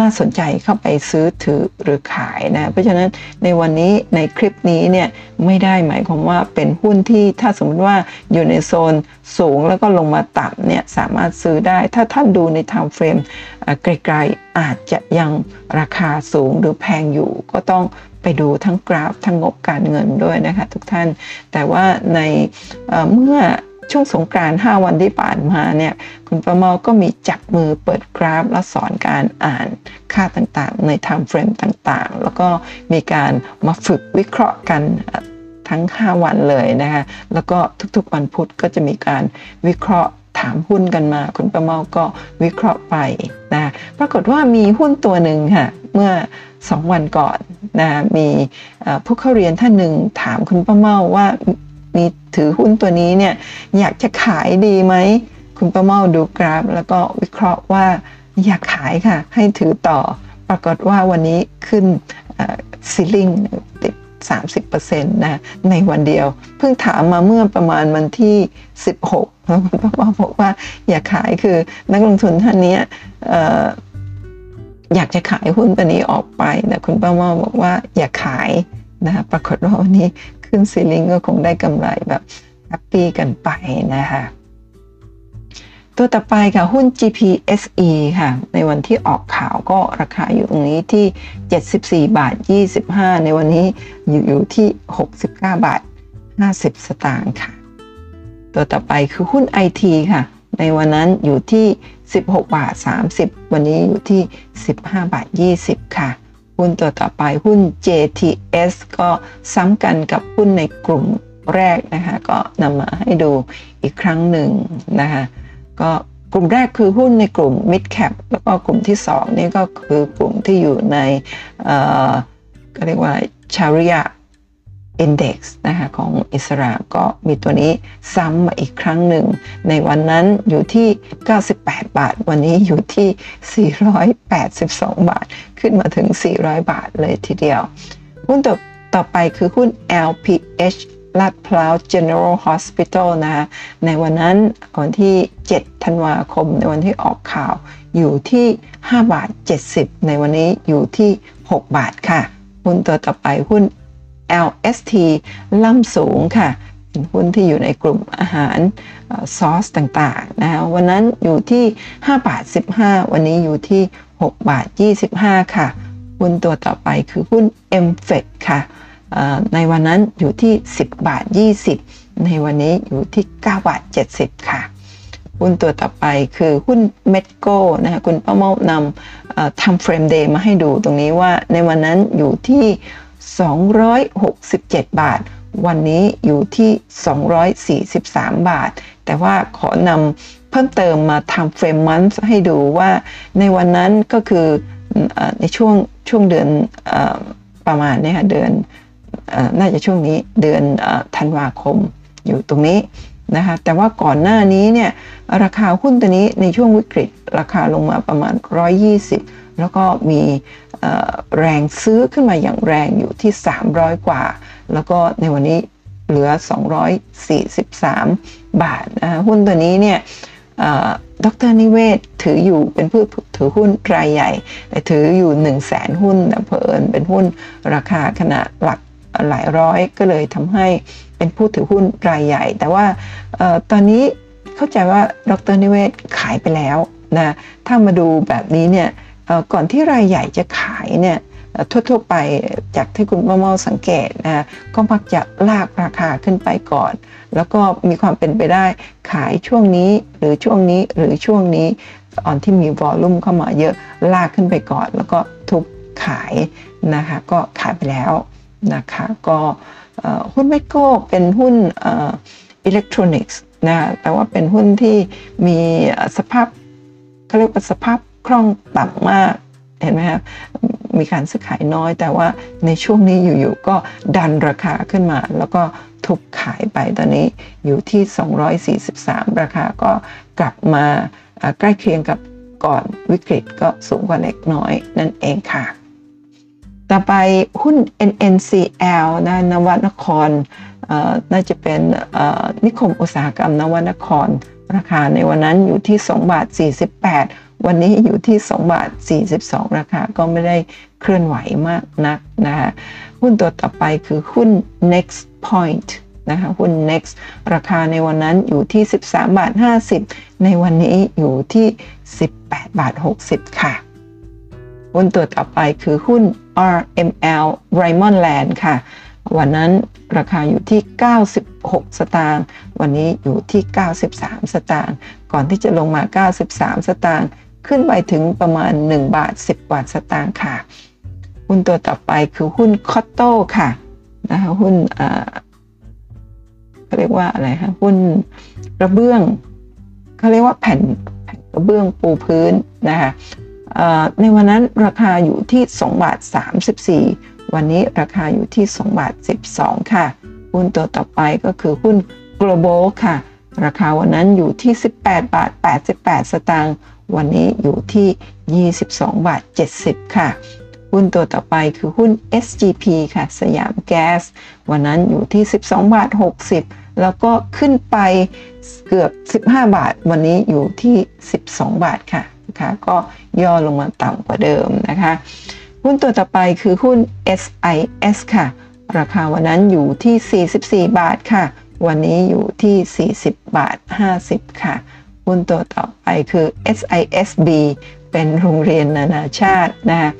น่าสนใจเข้าไปซื้อถือหรือขายนะ เพราะฉะนั้นในวันนี้ในคลิปนี้เนี่ยไม่ได้หมายความว่าเป็นหุ้นที่ถ้าสมมติว่าอยู่ในโซนสูงแล้วก็ลงมาต่ำเนี่ยสามารถซื้อได้ ถ้าท่านดูใน time frame ไกลๆอาจจะยังราคาสูงหรือแพงอยู่ก็ต้องไปดูทั้งกราฟทั้งงบการเงินด้วยนะคะทุกท่าน แต่ว่าในเมื่อ ช่วงสงกรานต์5วันที่ผ่านมาเนี่ยคุณประเมาก็มีจับมือเปิดกราฟ และสอนการอ่านค่าต่างๆ ใน time frame ต่างๆ แล้วก็มีการมาฝึกวิเคราะห์กันทั้ง 5 วันเลยนะคะแล้วก็ทุกๆวันพุธก็จะมีการวิเคราะห์ถามหุ้นกันมา คุณประเมาก็วิเคราะห์ไปนะปรากฏว่ามีหุ้นตัวหนึ่งค่ะเมื่อ2วันก่อนนะมีผู้เข้าเรียนท่านหนึ่งถามคุณประเมาว่า มีถือหุ้นตัวนี้เนี่ยอยากจะขายดีไหม คุณประเมาดูกราฟ แล้วก็วิเคราะห์ว่าอยากขายค่ะ ให้ถือต่อ ปรากฏว่าวันนี้ขึ้นซีลิงติด 30%นะในวันเดียว เพิ่งถามมาเมื่อประมาณวันที่ 16 แล้วคุณป้าป้าบอกว่าอย่าขายคือนักลงทุนท่านนี้อยากจะขายหุ้นตัวนี้ออกไปแต่คุณป้าว่าบอกว่าอย่าขายนะปรากฏว่าวันนี้ ขึ้นซีลิงก็คงได้กำไรแบบhappy กันไปนะคะตัวต่อไปค่ะหุ้น GPSC ค่ะ ในวันที่ออกข่าวก็ราคาอยู่ตรงนี้ที่ 74 บาท 25 ในวันนี้อยู่อยู่ที่ 69 บาท 50 สตางค์ค่ะ ตัวต่อไปคือหุ้น IT ค่ะ ในวันนั้นอยู่ที่ 16 บาท 30 วันนี้อยู่ที่ 15 บาท 20 ค่ะ หุ้นตัวต่อไปหุ้น JTS ก็ซ้ำกันกับหุ้นในกลุ่มแรกนะคะก็นำมาให้ดูอีกครั้งหนึ่งนะคะก็กลุ่มแรกคือหุ้นในกลุ่ม mid cap แล้วก็กลุ่มที่2นี่ก็คือกลุ่มที่อยู่ในก็เรียกว่าชาริยะ Index นะคะของอิสราก็มีตัวนี้ซ้ำมาอีกครั้งหนึ่ง ในวันนั้นอยู่ที่ 98 บาท วันนี้อยู่ที่ 482 บาท ขึ้นมาถึง 400 บาทเลยทีเดียว หุ้นต่อต่อไปคือหุ้น LPH ลาดพร้าว General Hospital นะคะในวันนั้นวันที่ 7 ธันวาคม ในวันที่ออกข่าวอยู่ที่ 5 บาท 70 ในวันนี้อยู่ที่ 6 บาทค่ะ หุ้นตัวต่อไปหุ้น LST ล่ำสูงค่ะเป็นหุ้นที่อยู่ในกลุ่มอาหารซอสต่างๆนะคะวันนั้นอยู่ที่5บาท15 วันนี้อยู่ที่6บาท25 ค่ะ หุ้นตัวต่อไปคือหุ้น m f e d ค่ะในวันนั้นอยู่ที่ 10 บาท 20 ในวันนี้อยู่ที่ 9 บาท 70 ค่ะ หุ้นตัวต่อไปคือหุ้นเมดโก้นะคะคุณป้าเมานำทำเฟรมเดย์มาให้ดูตรงนี้ว่าในวันนั้นอยู่ที่ 267 บาท วันนี้อยู่ที่ 243 บาท แต่ว่าขอนำเพิ่มเติมมาทำเฟรมมันส์ให้ดูว่าในวันนั้นก็คือในช่วงช่วงเดือนประมาณนี้ค่ะเดือนน่าจะช่วงนี้เดือนธันวาคมอยู่ตรงนี้นะคะแต่ว่าก่อนหน้านี้เนี่ยราคาหุ้นตัวนี้ในช่วงวิกฤต ราคาลงมาประมาณ 120 แล้วก็มี แรงซื้อขึ้นมาอย่างแรงอยู่ที่ 300 กว่า แล้วก็ในวันนี้เหลือ 243 บาทนะหุ้นตัวนี้เนี่ยดรนิเวศถืออยู่เป็นผู้ถือหุ้นรายใหญ่แต่ถืออยู่ 1 0 0 0 0แสนหุ้นเพลินเป็นหุ้นราคาขนาดหลักหลายร้อยก็เลยทำให้เป็นผู้ถือหุ้นรายใหญ่ แต่ว่าตอนนี้เข้าใจว่าดรนิเวศขายไปแล้วนะถ้ามาดูแบบนี้เนี่ย ก่อนที่รายใหญ่จะขายเนี่ยทั่วๆไปจากที่คุณมาเมาสังเกตนะก็มักจะลากราคาขึ้นไปก่อน แล้วก็มีความเป็นไปได้ขายช่วงนี้หรือช่วงนี้หรือช่วงนี้ตอนที่มีวอลลุ่มเข้ามาเยอะลากขึ้นไปก่อน แล้วก็ทุบขายนะคะก็ขายไปแล้วนะคะก็หุ้นไมโก้เป็นหุ้นอิเล็กทรอนิกส์นะแต่ว่าเป็นหุ้นที่มีสภาพเขาเรียกว่าสภาพ คล่องต่ำมากเห็นไหมครับมีการซื้อขายน้อย แต่ว่าในช่วงนี้อยู่ๆก็ดันราคาขึ้นมา แล้วก็ทุบขายไปตอนนี้อยู่ที่ 243 ราคาก็กลับมาใกล้เคียงกับก่อนวิกฤตก็สูงกว่าเล็กน้อยนั่นเองค่ะ ต่อไปหุ้น NNCL นะนวนครน่าจะเป็นนิคมอุตสาหกรรมนวนคร ราคาในวันนั้นอยู่ที่ 2 บาท 48 วันนี้อยู่ที่ 2 บาท 42 ราคาก็ไม่ได้เคลื่อนไหวมากนักนะคะหุ้นตัวต่อไปคือหุ้น next point นะคะหุ้น next ราคาในวันนั้นอยู่ที่ 13 บาท 50 ในวันนี้อยู่ที่ 18 บาท 60 ค่ะ หุ้นตัวต่อไปคือหุ้น RML Raymond Land ค่ะ วันนั้นราคาอยู่ที่ 96 สตางค์ วันนี้อยู่ที่ 93 สตางค์ ก่อนที่จะลงมา 93 สตางค์ ขึ้นไปถึงประมาณ 1 บาท 10 บาทสตางค์ค่ะ หุ้นตัวต่อไปคือหุ้นคอตโต้ค่ะนะคะหุ้นเขาเรียกว่าอะไรคะหุ้นกระเบื้องเขาเรียกว่าแผ่นแผ่นกระเบื้องปูพื้นนะคะในวันนั้นราคาอยู่ที่ 2 บาท 34 วันนี้ราคาอยู่ที่ 2 บาท 12 ค่ะ หุ้นตัวต่อไปก็คือหุ้น global ค่ะ ราคาวันนั้นอยู่ที่ 18 บาท 88 สตางค์ วันนี้อยู่ที่ 22 บาท 70 ค่ะ หุ้นตัวต่อไปคือหุ้น SGP ค่ะ สยามแก๊ส วันนั้นอยู่ที่ 12 บาท 60 แล้วก็ขึ้นไปเกือบ 15 บาท วันนี้อยู่ที่ 12 บาทค่ะนะคะก็ย่อลงมาต่ำกว่าเดิมนะคะ หุ้นตัวต่อไปคือหุ้น SIS ค่ะ ราคาวันนั้นอยู่ที่ 44 บาทค่ะ วันนี้อยู่ที่ 40 บาท 50 ค่ะ หุ้นตัวต่อไปคือ SISB เป็นโรงเรียนนานาชาตินะคะ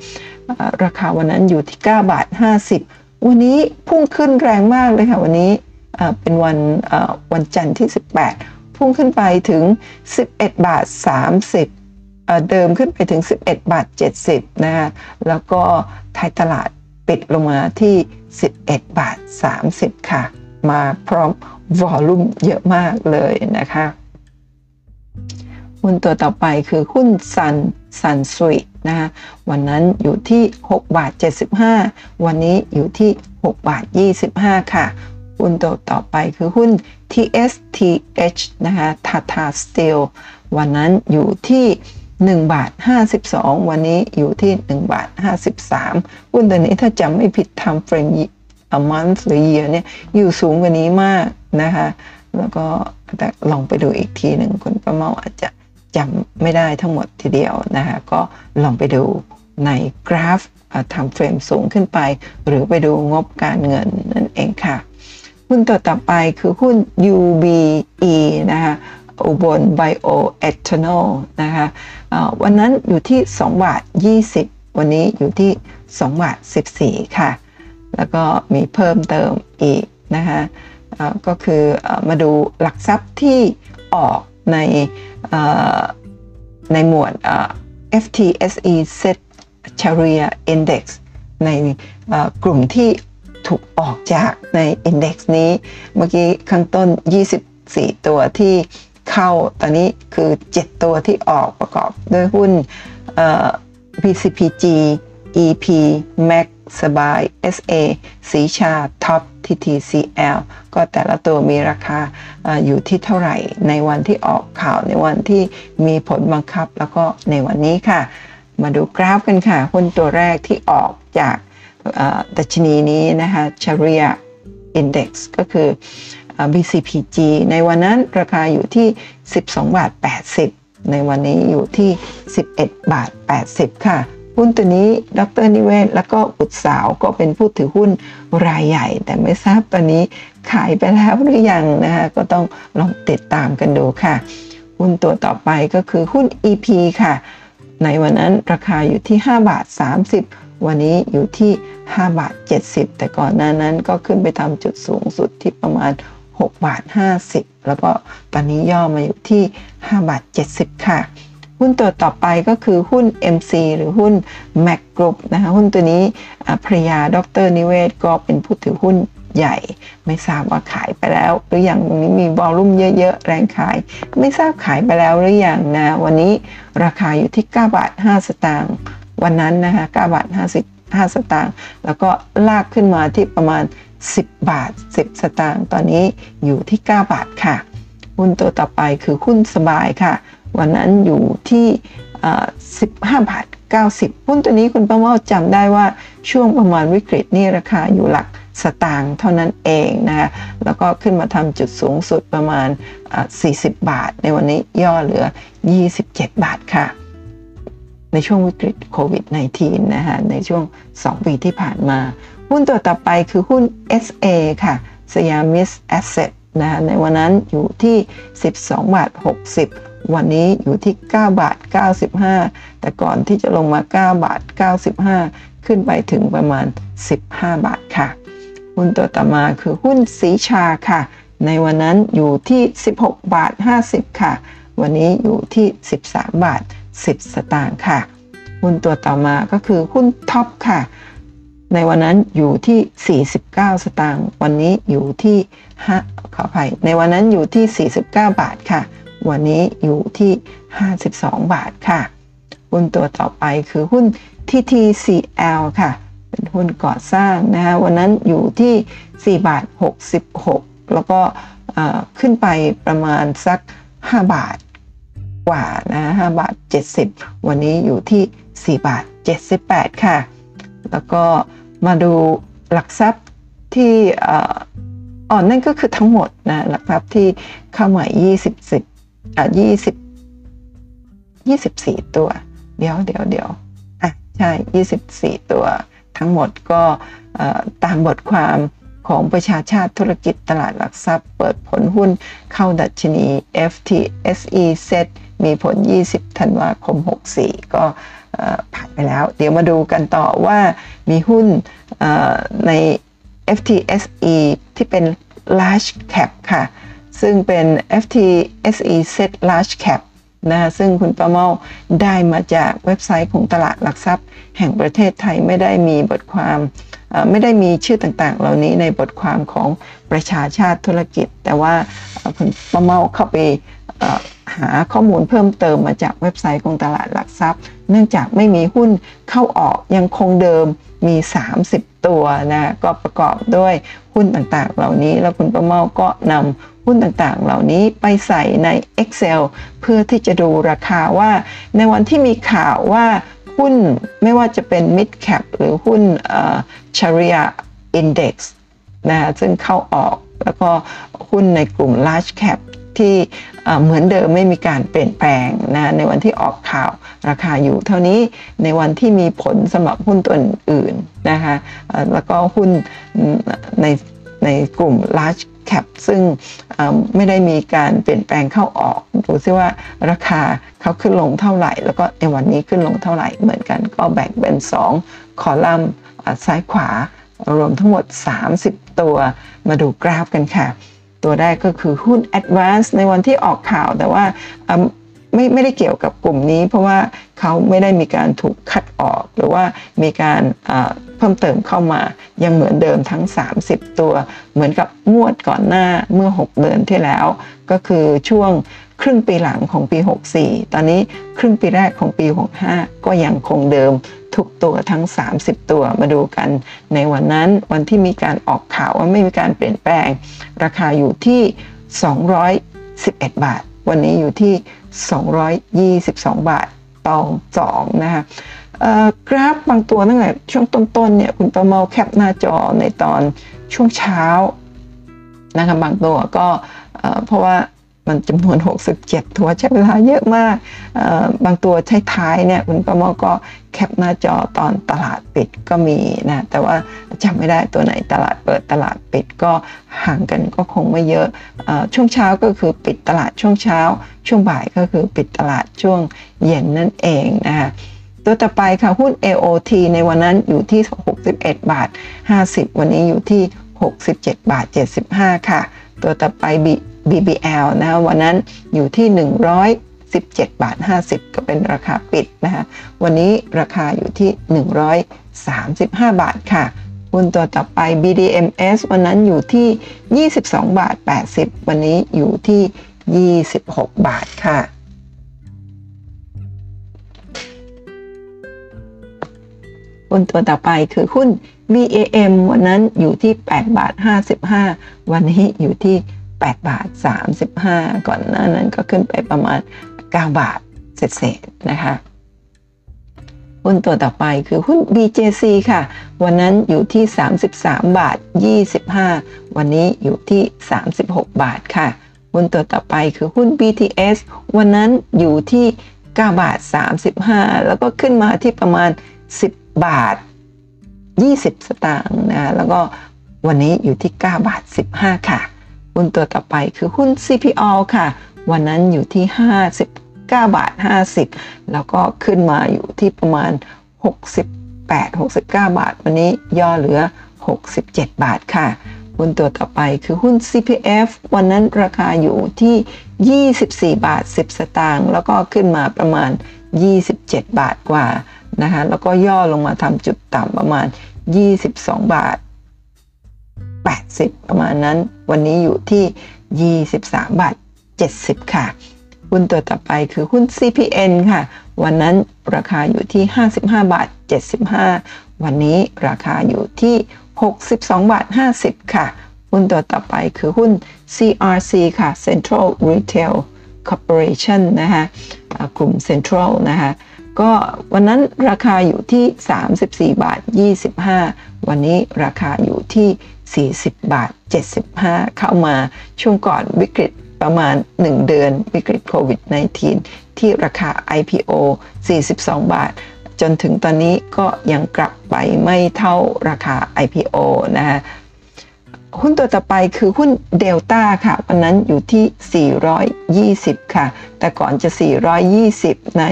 ราคาวันนั้นอยู่ที่ 9 บาท 50 วันนี้พุ่งขึ้นแรงมากเลยค่ะ วันนี้เป็นวันวันจันทร์ที่ 18 พุ่งขึ้นไปถึง 11 บาท 30 เดิมขึ้นไปถึง 11 บาท 70 นะคะแล้วก็ไทยตลาดปิดลงมาที่ 11 บาท 30 ค่ะ มาพร้อมวอลลุ่มเยอะมากเลยนะคะ หุ้นตัวต่อไปคือหุ้นซันซันสุยนะคะวันนั้นอยู่ที่ 6 บาท 75 วันนี้อยู่ที่ 6 บาท 25 ค่ะ หุ้นตัวต่อไปคือหุ้น TSTH นะคะทาทาสตีลวันนั้นอยู่ที่1บาท52 วันนี้อยู่ที่1บาท53 หุ้นตัวนี้ถ้าจำไม่ผิดทำเฟรม a month หรือ year เนี่ยอยู่สูงกว่านี้มากนะคะ แล้วก็แต่ลองไปดูอีกทีหนึ่งคุณประเมาอาจจะ จำไม่ได้ทั้งหมดทีเดียวนะคะก็ลองไปดูในกราฟทำเฟรมสูงขึ้นไป หรือไปดูงบการเงินนั่นเองค่ะ หุ้นตัวต่อไปคือหุ้น UBE นะคะอุบลไบโอเอทานอลนะคะวันนั้นอยู่ที่2บาท20 วันนี้อยู่ที่2บาท14 ค่ะ แล้วก็มีเพิ่มเติมอีกนะคะก็คือมาดูหลักทรัพย์ที่ออก ในในหมวด FTSE Set Sharia Index ในกลุ่มที่ถูกออกจากใน Index นี้ เมื่อกี้ข้างต้น 24 ตัวที่เข้าตอนนี้คือ 7 ตัวที่ออกประกอบด้วยหุ้น BCPG EP Mac สบาย SA สีชาท็อป TTCL ก็แต่ละตัวมีราคาอยู่ที่เท่าไหร่ ในวันที่ออกข่าวในวันที่มีผลบังคับ แล้วก็ในวันนี้ค่ะ มาดูกราฟกันค่ะ หุ้นตัวแรกที่ออกจากดัชนีนี้นะคะ Sharia Index ก็คือ BCPG ในวันนั้นราคาอยู่ที่ 12 บาท 80 ในวันนี้อยู่ที่ 11 บาท 80 ค่ะ หุ้นตัวนี้ดรนิเวศ แล้วก็บุตรสาวก็เป็นผู้ถือหุ้นรายใหญ่ แต่ไม่ทราบตอนนี้ขายไปแล้วหรือยังนะคะก็ต้องลองติดตามกันดูค่ะ หุ้นตัวต่อไปก็คือหุ้น EP ค่ะ ในวันนั้นราคาอยู่ที่ 5 บาท 30 วันนี้อยู่ที่ 5 บาท 70 แต่ก่อนหน้านั้นก็ขึ้นไปทำจุดสูงสุดที่ประมาณ 6 บาท 50 แล้วก็ตอนนี้ย่อมาอยู่ที่ 5 บาท 70 ค่ะ หุ้นตัวต่อไปก็คือหุ้น MC หรือหุ้น Mac Group นะคะหุ้นตัวนี้ภรยาดรนิเวศก็เป็นผู้ถือหุ้นใหญ่ ไม่ทราบว่าขายไปแล้ว หรืออยังตรงนี้มีวอลลุ่มเยอะๆ แรงขาย ไม่ทราบขายไปแล้วหรืออยังนะ วันนี้ราคาอยู่ที่ 9 บาท 5 สตางค์วันนั้นนะคะ9บาท50 5 สตางค์แล้วก็ลากขึ้นมาที่ประมาณ 10 บาท 10 สตางค์ตอนนี้อยู่ที่ 9 บาทค่ะ หุ้นตัวต่อไปคือหุ้นสบายค่ะ วันนั้นอยู่ที่15บาท90หุ้นตัวนี้คุณประเมาจำได้ว่าช่วงประมาณวิกฤตนี่ราคาอยู่หลักสตางค์เท่านั้นเองนะคะแล้วก็ขึ้นมาทำจุดสูงสุดประมาณ 40 บาท ในวันนี้ย่อเหลือ 27 บาทค่ะ ในช่วงวิกฤตโควิด -19 นะคะในช่วง 2 ปีที่ผ่านมา หุ้นตัวต่อไปคือหุ้น SA ค่ะ Siamese Asset นะคะในวันนั้นอยู่ที่ 12 บาท 60 วันนี้อยู่ที่ 9 บาท 95 แต่ก่อนที่จะลงมา 9 บาท 95 ขึ้นไปถึงประมาณ 15 บาทค่ะ หุ้นตัวต่อมาคือหุ้นสีชาค่ะ ในวันนั้นอยู่ที่ 16 บาท 50 ค่ะ วันนี้อยู่ที่ 13 บาท 10 สตางค์ค่ะ หุ้นตัวต่อมาก็คือหุ้นท็อปค่ะ ในวันนั้นอยู่ที่ 49 สตางค์ วันนี้อยู่ที่5ขออภัย ในวันนั้นอยู่ที่ 49 บาทค่ะ วันนี้อยู่ที่ 52 บาทค่ะ หุ้นตัวต่อไปคือหุ้น TTCL ค่ะ เป็นหุ้นก่อสร้างนะคะวันนั้นอยู่ที่ 4 บาท 66 แล้วก็ขึ้นไปประมาณสัก 5 บาทกว่านะ5บาท 70 วันนี้อยู่ที่ 4 บาท 78 ค่ะ แล้วก็มาดูหลักทรัพย์ที่อ่อนนั่นก็คือทั้งหมดนะหลักทรัพย์ที่เข้ามา 20 อะยี่สิบอะ20 24ตัว เดี๋ยวเดี๋ยวเดี๋ยวอะใช่24ตัวทั้งหมดก็ตามบทความของประชาชาติธุรกิจตลาดหลักทรัพย์เปิดผลหุ้นเข้าดัชนี FTSE Set มีผล 20 ธันวาคม 64 ก็ผ่านไปแล้ว เดี๋ยวมาดูกันต่อว่ามีหุ้นใน FTSE ที่เป็น large cap ค่ะ ซึ่งเป็น FTSE Set large cap นะซึ่งคุณประเมาได้มาจากเว็บไซต์ของตลาดหลักทรัพย์ แห่งประเทศไทยไม่ได้มีบทความไม่ได้มีชื่อต่างๆ เหล่านี้ในบทความของประชาชาติธุรกิจ แต่ว่าคุณประเมาเข้าไป หาข้อมูลเพิ่มเติมมาจากเว็บไซต์ของตลาดหลักทรัพย์ เนื่องจากไม่มีหุ้นเข้าออกยังคงเดิมมี 30 ตัวนะก็ประกอบด้วยหุ้นต่างๆ เหล่านี้แล้วคุณประเมาก็นำหุ้นต่างๆ เหล่านี้ไปใส่ใน Excel เพื่อที่จะดูราคาว่า ในวันที่มีข่าวว่าหุ้นไม่ว่าจะเป็น mid cap หรือหุ้น Sharia Index นะซึ่งเข้าออกแล้วก็หุ้นในกลุ่ม large cap ที่เหมือนเดิมไม่มีการเปลี่ยนแปลงนะในวันที่ออกข่าวราคาอยู่เท่านี้ในวันที่มีผลสำหรับหุ้นตัวอื่นนะคะแล้วก็หุ้นในในกลุ่ม large cap ซึ่งไม่ได้มีการเปลี่ยนแปลงเข้าออกดูซิว่าราคาเขาขึ้นลงเท่าไหร่ แล้วก็ในวันนี้ขึ้นลงเท่าไหร่เหมือนกัน ก็แบ่งเป็น 2 คอลัมน์ซ้ายขวารวมทั้งหมด 30 ตัวมาดูกราฟกันค่ะ ตัวแรกก็คือหุ้น Advance ในวันที่ออกข่าวแต่ว่าไม่ไม่ได้เกี่ยวกับกลุ่มนี้ เพราะว่าเขาไม่ได้มีการถูกคัดออก หรือว่ามีการเพิ่มเติมเข้ามายังเหมือนเดิมทั้ง 30 ตัว เหมือนกับงวดก่อนหน้าเมื่อ 6 เดือนที่แล้ว ก็คือช่วง ครึ่งปีหลังของปี 64 ตอนนี้ครึ่งปีแรกของปี 65 ก็ยังคงเดิมทุกตัวทั้ง 30 ตัวมาดูกัน ในวันนั้นวันที่มีการออกข่าวว่าไม่มีการเปลี่ยนแปลง ราคาอยู่ที่ 211 บาท วันนี้อยู่ที่ 222 บาทต่อสองนะคะกราฟบางตัวตั้งแต่ช่วงต้นๆเนี่ยคุณประเมาแคปหน้าจอในตอนช่วงเช้านะคะบางตัวก็เพราะว่า มันจำนวน 67 ตัวใช้เวลาเยอะมาก บางตัวใช้ท้ายเนี่ยคุณประมอก็แคปหน้าจอตอนตลาดปิดก็มีนะ แต่ว่าจำไม่ได้ตัวไหนตลาดเปิดตลาดปิดก็ห่างกันก็คงไม่เยอะช่วงเช้าก็คือปิดตลาดช่วงเช้า ช่วงบ่ายก็คือปิดตลาดช่วงเย็นนั่นเองนะคะตัวต่อไปค่ะหุ้น AOT ในวันนั้นอยู่ที่ 61 บาท 50 วันนี้อยู่ที่ 67 บาท 75 ค่ะ ตัวต่อไป BBL นะวันนั้นอยู่ที่ 117 บาท 50 ก็เป็นราคาปิดนะคะวันนี้ราคาอยู่ที่ 135 บาทค่ะหุ้นตัวต่อไป BDMs วันนั้นอยู่ที่ 22 บาท 80 วันนี้อยู่ที่ 26 บาทค่ะ หุ้นตัวต่อไปคือหุ้น VAM วันนั้นอยู่ที่ 8 บาท 55 วันนี้อยู่ที่ 8 บาท 35 ก่อนหน้านั้นก็ขึ้นไปประมาณ 9 บาทเศษๆนะคะหุ้นตัวต่อไปคือหุ้น BJC ค่ะ วันนั้นอยู่ที่ 33 บาท 25 วันนี้อยู่ที่ 36 บาทค่ะ หุ้นตัวต่อไปคือหุ้น BTS วันนั้นอยู่ที่ 9 บาท 35 แล้วก็ขึ้นมาที่ประมาณ 10 บาท 20 สตางค์นะ แล้วก็วันนี้อยู่ที่ 9 บาท 15 ค่ะ หุ้นตัวต่อไปคือหุ้น CPO ค่ะ วันนั้นอยู่ที่ 59 บาท 50 แล้วก็ขึ้นมาอยู่ที่ประมาณ 68 69 บาท วันนี้ย่อเหลือ 67 บาทค่ะ หุ้นตัวต่อไปคือหุ้น CPF วันนั้นราคาอยู่ที่ 24 บาท 10 สตางค์แล้วก็ขึ้นมาประมาณ 27 บาทกว่านะคะแล้วก็ย่อลงมาทำจุดต่ำประมาณ 22 บาท 80 ประมาณนั้น วันนี้อยู่ที่ 23 บาท 70 ค่ะ หุ้นตัวต่อไปคือหุ้น CPN ค่ะ วันนั้นราคาอยู่ที่ 55 บาท 75 วันนี้ราคาอยู่ที่ 62 บาท 50 ค่ะหุ้นตัวต่อไปคือหุ้น CRC ค่ะ Central Retail Corporation นะคะกลุ่ม Central นะคะก็วันนั้นราคาอยู่ที่ 34 บาท 25 วันนี้ราคาอยู่ที่ 40 บาท 75 เข้ามาช่วงก่อนวิกฤตประมาณ 1 เดือนวิกฤตโควิด -19 ที่ราคา IPO 42 บาท จนถึงตอนนี้ก็ยังกลับไปไม่เท่าราคา IPO นะฮะหุ้นตัวต่อไปคือหุ้นเดลต้าค่ะวันนั้นอยู่ที่ 420 ค่ะ แต่ก่อนจะ 420 ใน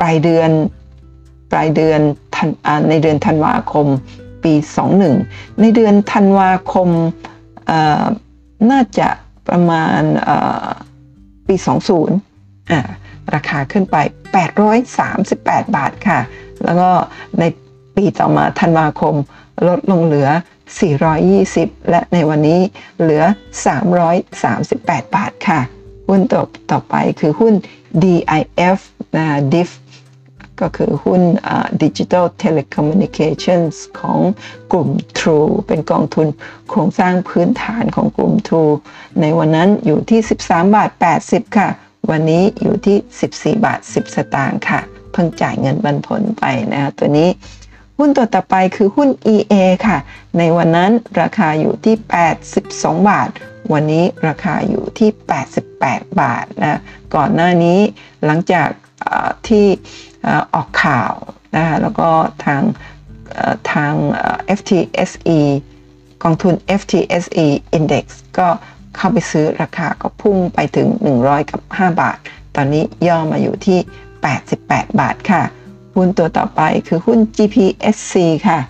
ปลายเดือนปลายเดือนในเดือนธันวาคม ปี 21 ในเดือนธันวาคมน่าจะประมาณปี 20 ราคาขึ้นไป 838 บาทค่ะ แล้วก็ในปีต่อมาธันวาคมลดลงเหลือ 420 และในวันนี้เหลือ 338 บาทค่ะ หุ้นต่อต่อไปคือหุ้น DIF นะ DIF ก็คือหุ้น Digital Telecommunications ของกลุ่ม True เป็นกองทุนโครงสร้างพื้นฐานของกลุ่ม True ในวันนั้นอยู่ที่ 13 บาท 80 ค่ะ วันนี้อยู่ที่ 14 บาท 10 สตางค์ค่ะ เพิ่งจ่ายเงินบันผลไปนะคะตัวนี้ หุ้นตัวต่อไปคือหุ้น EA ค่ะ ในวันนั้นราคาอยู่ที่ 82 บาทวันนี้ราคาอยู่ที่ 88 บาทนะ ก่อนหน้านี้หลังจาก ที่ออกข่าวนะคะแล้วก็ทางทาง FTSE กองทุน FTSE Index ก็เข้าไปซื้อราคาก็พุ่งไปถึง 100 กับ 5 บาท ตอนนี้ย่อมาอยู่ที่ 88 บาทค่ะ หุ้นตัวต่อไปคือหุ้น GPSC ค่ะ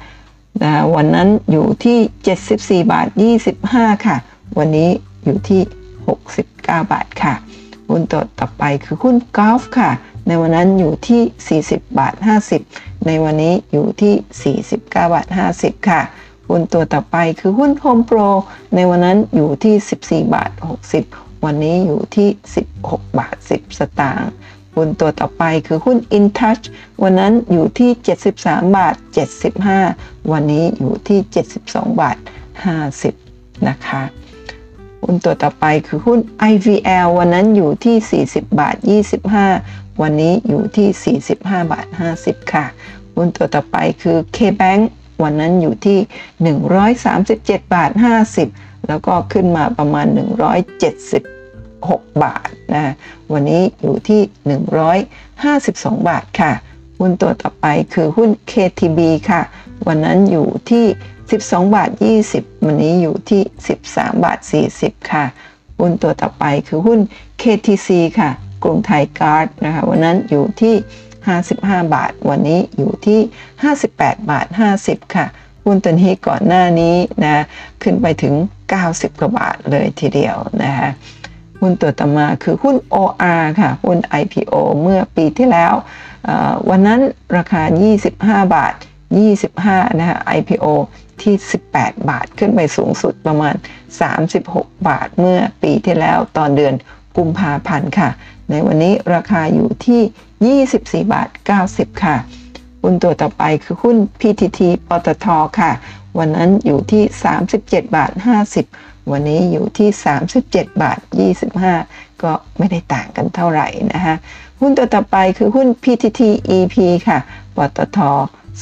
นะวันนั้นอยู่ที่ 74 บาท 25 ค่ะ วันนี้อยู่ที่ 69 บาทค่ะ หุ้นตัวต่อไปคือหุ้นกอล์ฟค่ะ ในวันนั้นอยู่ที่ 40 บาท 50 ในวันนี้อยู่ที่ 49 บาท 50 ค่ะ หุ้นตัวต่อไปคือหุ้นโฮมโปร ในวันนั้นอยู่ที่ 14 บาท 60 วันนี้อยู่ที่ 16 บาท 10 สตางค์หุ้นตัวต่อไปคือหุ้น InTouch วันนั้นอยู่ที่ 73 บาท 75 วันนี้อยู่ที่ 72 บาท 50 นะคะหุ้นตัวต่อไปคือหุ้น IVL วันนั้นอยู่ที่ 40 บาท 25 วันนี้อยู่ที่ 45 บาท 50 ค่ะ หุ้นตัวต่อไปคือ KBank วันนั้นอยู่ที่ 137 บาท 50 แล้วก็ขึ้นมาประมาณ 176 บาทนะ วันนี้อยู่ที่ 152 บาทค่ะ หุ้นตัวต่อไปคือหุ้น KTB ค่ะ วันนั้นอยู่ที่ 12 บาท 20 วันนี้อยู่ที่ 13 บาท 40 ค่ะ หุ้นตัวต่อไปคือหุ้น KTC ค่ะ กรุงไทยการ์ดนะคะวันนั้นอยู่ที่ 55 บาท วันนี้อยู่ที่ 58 บาท 50 ค่ะหุ้นตัวนี้ก่อนหน้านี้นะขึ้นไปถึง 90 กว่าบาทเลยทีเดียวนะคะหุ้นตัวต่อมาคือหุ้น OR ค่ะ หุ้น IPO เมื่อปีที่แล้ว วันนั้นราคา 25 บาท 25 นะคะ IPO ที่ 18 บาทขึ้นไปสูงสุดประมาณ 36 บาทเมื่อปีที่แล้วตอนเดือนกุมภาพันธ์ค่ะ ในวันนี้ราคาอยู่ที่ 24 บาท 90 ค่ะ หุ้นตัวต่อไปคือหุ้น PTT ปตทค่ะ วันนั้นอยู่ที่ 37 บาท 50 วันนี้อยู่ที่ 37 บาท 25 ก็ไม่ได้ต่างกันเท่าไหร่นะคะหุ้นตัวต่อไปคือหุ้น PTT EP ค่ะ ปตท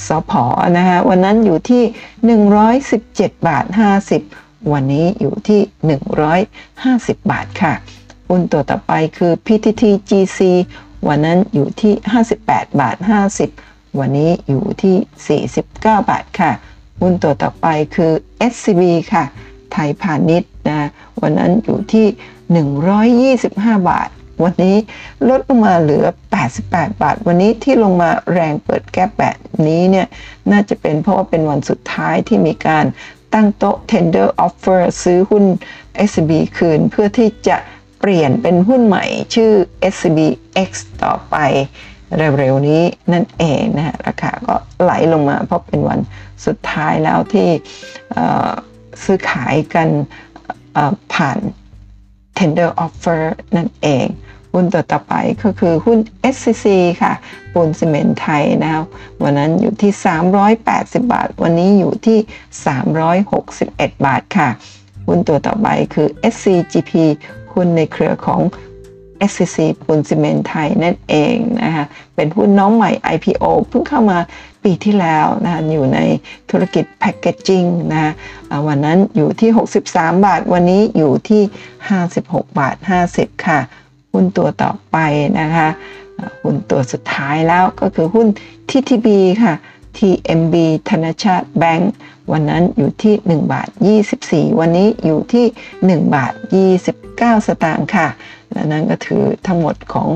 สพนะคะวันนั้นอยู่ที่ 117 บาท 50 วันนี้อยู่ที่ 150 บาทค่ะ หุ้นตัวต่อไปคือ PTT GC วันนั้นอยู่ที่ 58 บาท 50 วันนี้อยู่ที่ 49 บาทค่ะ หุ้นตัวต่อไปคือ SCB ค่ะ ไทยพาณิชย์นะ วันนั้นอยู่ที่ 125 บาท วันนี้ลดลงมาเหลือ 88 บาท วันนี้ที่ลงมาแรงเปิดแก้แบบนี้เนี่ย น่าจะเป็นเพราะว่าเป็นวันสุดท้ายที่มีการตั้งโต๊ะ tender offer ซื้อหุ้น SCB คืนเพื่อที่จะ ปลี่ยนเป็นหุ้นใหม่ชื่อ S B X ต่อไปเร็วๆนี้นั่นเองนะฮะราคาก็ไหลลงมา เพราะเป็นวันสุดท้ายแล้วที่ซื้อขายกันผ่าน tender offer นั่นเอง หุ้นตัวต่อไปก็คือหุ้น SCC ค่ะ ปูนซีเมนไทยนะครับวันนั้นอยู่ที่ 380 บาท วันนี้อยู่ที่ 361 บาทค่ะ หุ้นตัวต่อไปคือ SCGP หุ้นในเครือของ SCC ปูนซีเมนไทยนั่นเองนะคะเป็นหุ้นน้องใหม่ IPO เพิ่งเข้ามาปีที่แล้วนะคะอยู่ในธุรกิจแพคเกจจิ้งนะคะวันนั้นอยู่ที่ 63 บาท วันนี้อยู่ที่ 56 บาท 50 ค่ะ หุ้นตัวต่อไปนะคะหุ้นตัวสุดท้ายแล้วก็คือหุ้น TTB ค่ะ TMB ธนชาติแบงก์วันนั้นอยู่ที่ 1 บาท 24 วันนี้อยู่ที่ 1 บาท 29 สตางค์ค่ะ และนั้นก็ถือทั้งหมดของ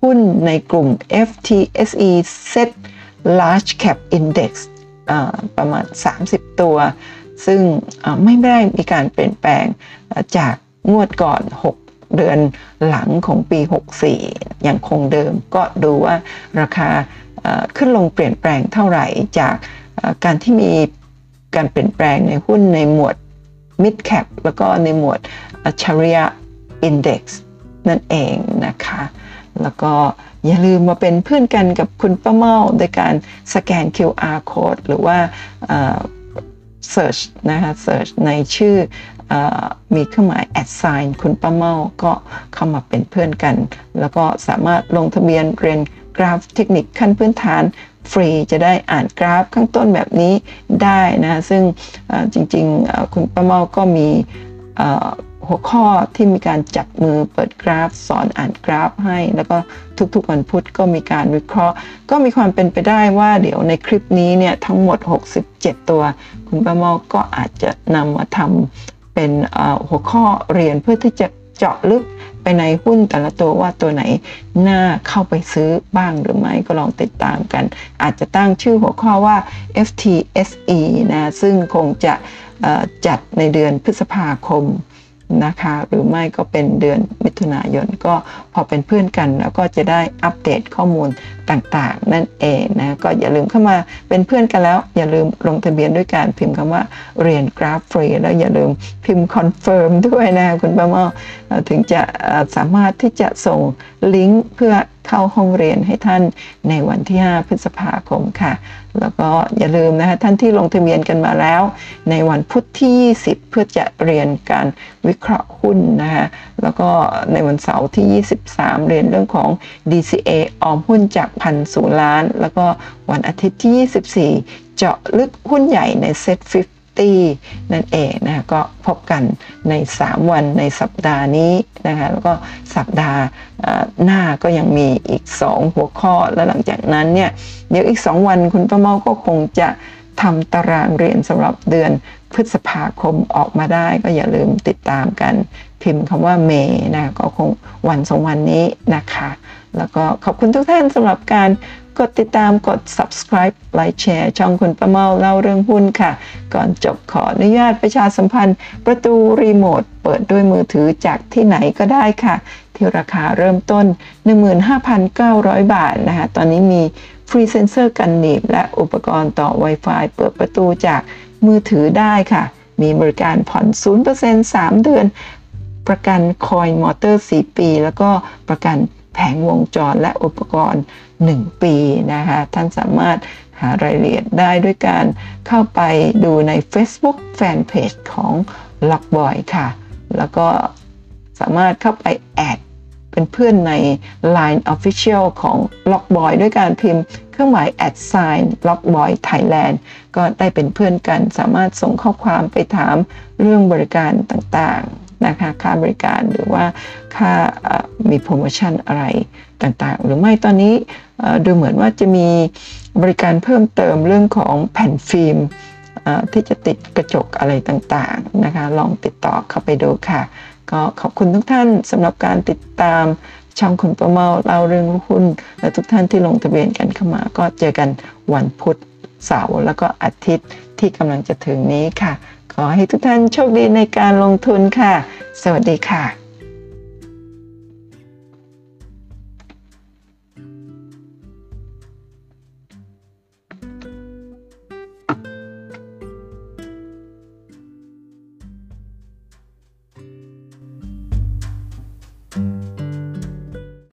หุ้นในกลุ่ม FTSE Set Large Cap Index ประมาณ 30 ตัว ซึ่งไม่ได้มีการเปลี่ยนแปลงจากงวดก่อน 6 เดือนหลังของปี 64ยังคงเดิมก็ดูว่าราคาขึ้นลงเปลี่ยนแปลงเท่าไหร่จากการที่มีการเปลี่ยนแปลงในหุ้นในหมวด mid cap แล้วก็ในหมวด Sharia Index นั่นเองนะคะ แล้วก็อย่าลืมมาเป็นเพื่อนกันกับคุณป้าเมาโดยการสแกน QR code หรือว่า search นะคะ search ในชื่ออมีเครื่องหมาย a d sign คุณป้าเมาก็เข้ามาเป็นเพื่อนกัน แล้วก็สามารถลงทะเบียนเรียนกราฟเทคนิคขั้นพื้นฐานฟรีจะได้อ่านกราฟข้างต้นแบบนี้ได้นะ ซึ่งจริงๆ คุณป้าเมาก็มี หัวข้อที่มีการจับมือเปิดกราฟ สอนอ่านกราฟให้ แล้วก็ทุกๆวันพุธก็มีการวิเคราะห์ ก็มีความเป็นไปได้ว่าเดี๋ยวในคลิปนี้เนี่ยทั้งหมด 67 ตัว คุณป้าเมาก็อาจจะนำมาทำเป็นหัวข้อเรียนเพื่อที่จะเจาะลึกไปในหุ้นแต่ละตัวว่าตัวไหนน่าเข้าไปซื้อบ้างหรือไม่ก็ลองติดตามกัน อาจจะตั้งชื่อหัวข้อว่า FTSE นะซึ่งคงจะจัดในเดือนพฤษภาคม นะคะ หรือไม่ก็เป็นเดือนมิถุนายนก็พอเป็นเพื่อนกัน แล้วก็จะได้อัปเดตข้อมูลต่างๆ นั่นเองนะก็อย่าลืมเข้ามาเป็นเพื่อนกันแล้ว อย่าลืมลงทะเบียนด้วยการพิมพ์คำว่าเรียนกราฟฟรีแล้วอย่าลืมพิมพ์ confirm ด้วยนะคุณป้าเมาส์ถึงจะสามารถที่จะส่งลิงก์เพื่อเข้าห้องเรียนให้ท่านในวันที่ 5 พฤษภาคมค่ะ แล้วก็อย่าลืมนะคะท่านที่ลงทะเบียนกันมาแล้ว ในวันพุธที่ 20 เพื่อจะเรียนการวิเคราะห์หุ้นนะคะแล้วก็ในวันเสาร์ที่ 23 เรียนเรื่องของ DCA ออมหุ้นจากพันสูล้าน แล้วก็วันอาทิตย์ที่ 24 เจาะลึกหุ้นใหญ่ในเซ็ต ตี้นั่นเองนะก็พบกันใน 3 วันในสัปดาห์นี้นะคะแล้วก็สัปดาห์หน้าก็ยังมีอีก 2 หัวข้อแล้วหลังจากนั้นเนี่ยเดี๋ยวอีก 2 วันคุณป้าเมาก็คงจะทำตารางเรียนสำหรับเดือนพฤษภาคมออกมาได้ก็อย่าลืมติดตามกัน พิมพ์คำว่าเมย์นะก็คงวันสองวันนี้นะคะ แล้วก็ขอบคุณทุกท่านสำหรับการ กดติดตามกด subscribe ไลค์แชร์ช่องคุณประเมาเล่าเรื่องหุ้นค่ะ ก่อนจบขออนุญาตประชาสัมพันธ์ ประตูรีโมทเปิดด้วยมือถือจากที่ไหนก็ได้ค่ะ ที่ราคาเริ่มต้น 15,900 บาทนะคะตอนนี้มีฟรีเซนเซอร์กันหนีบ และอุปกรณ์ต่อ Wi-Fi เปิดประตูจากมือถือได้ค่ะ มีบริการผ่อน 0% 3 เดือน ประกันคอยล์มอเตอร์ 4 ปี แล้วก็ประกันแผงวงจรและอุปกรณ์ 1 ปีนะคะท่านสามารถหารายละเอียดได้ด้วยการเข้าไปดูใน Facebook Fanpage ของ Lockboy ค่ะ แล้วก็สามารถเข้าไปแอดเป็นเพื่อนใน Line Official ของ Lockboy ด้วยการพิมพ์เครื่องหมาย at sign Lockboy Thailand ก็ได้เป็นเพื่อนกันสามารถส่งข้อความไปถามเรื่องบริการต่างๆ นะคะค่าบริการหรือว่าค่ามีโปรโมชั่นอะไรต่างๆ หรือไม่ตอนนี้ดูเหมือนว่าจะมีบริการเพิ่มเติมเรื่องของแผ่นฟิล์มที่จะติดกระจกอะไรต่างๆนะคะ ลองติดต่อเข้าไปดูค่ะ ก็ขอบคุณทุกท่านสำหรับการติดตามช่องคุณประเมาเล่าเรื่องหุ้น และทุกท่านที่ลงทะเบียนกันเข้ามา ก็เจอกันวันพุธเสาร์แล้วก็อาทิตย์ที่กำลังจะถึงนี้ค่ะ ขอให้ทุกท่านโชคดีในการลงทุนค่ะ สวัสดีค่ะ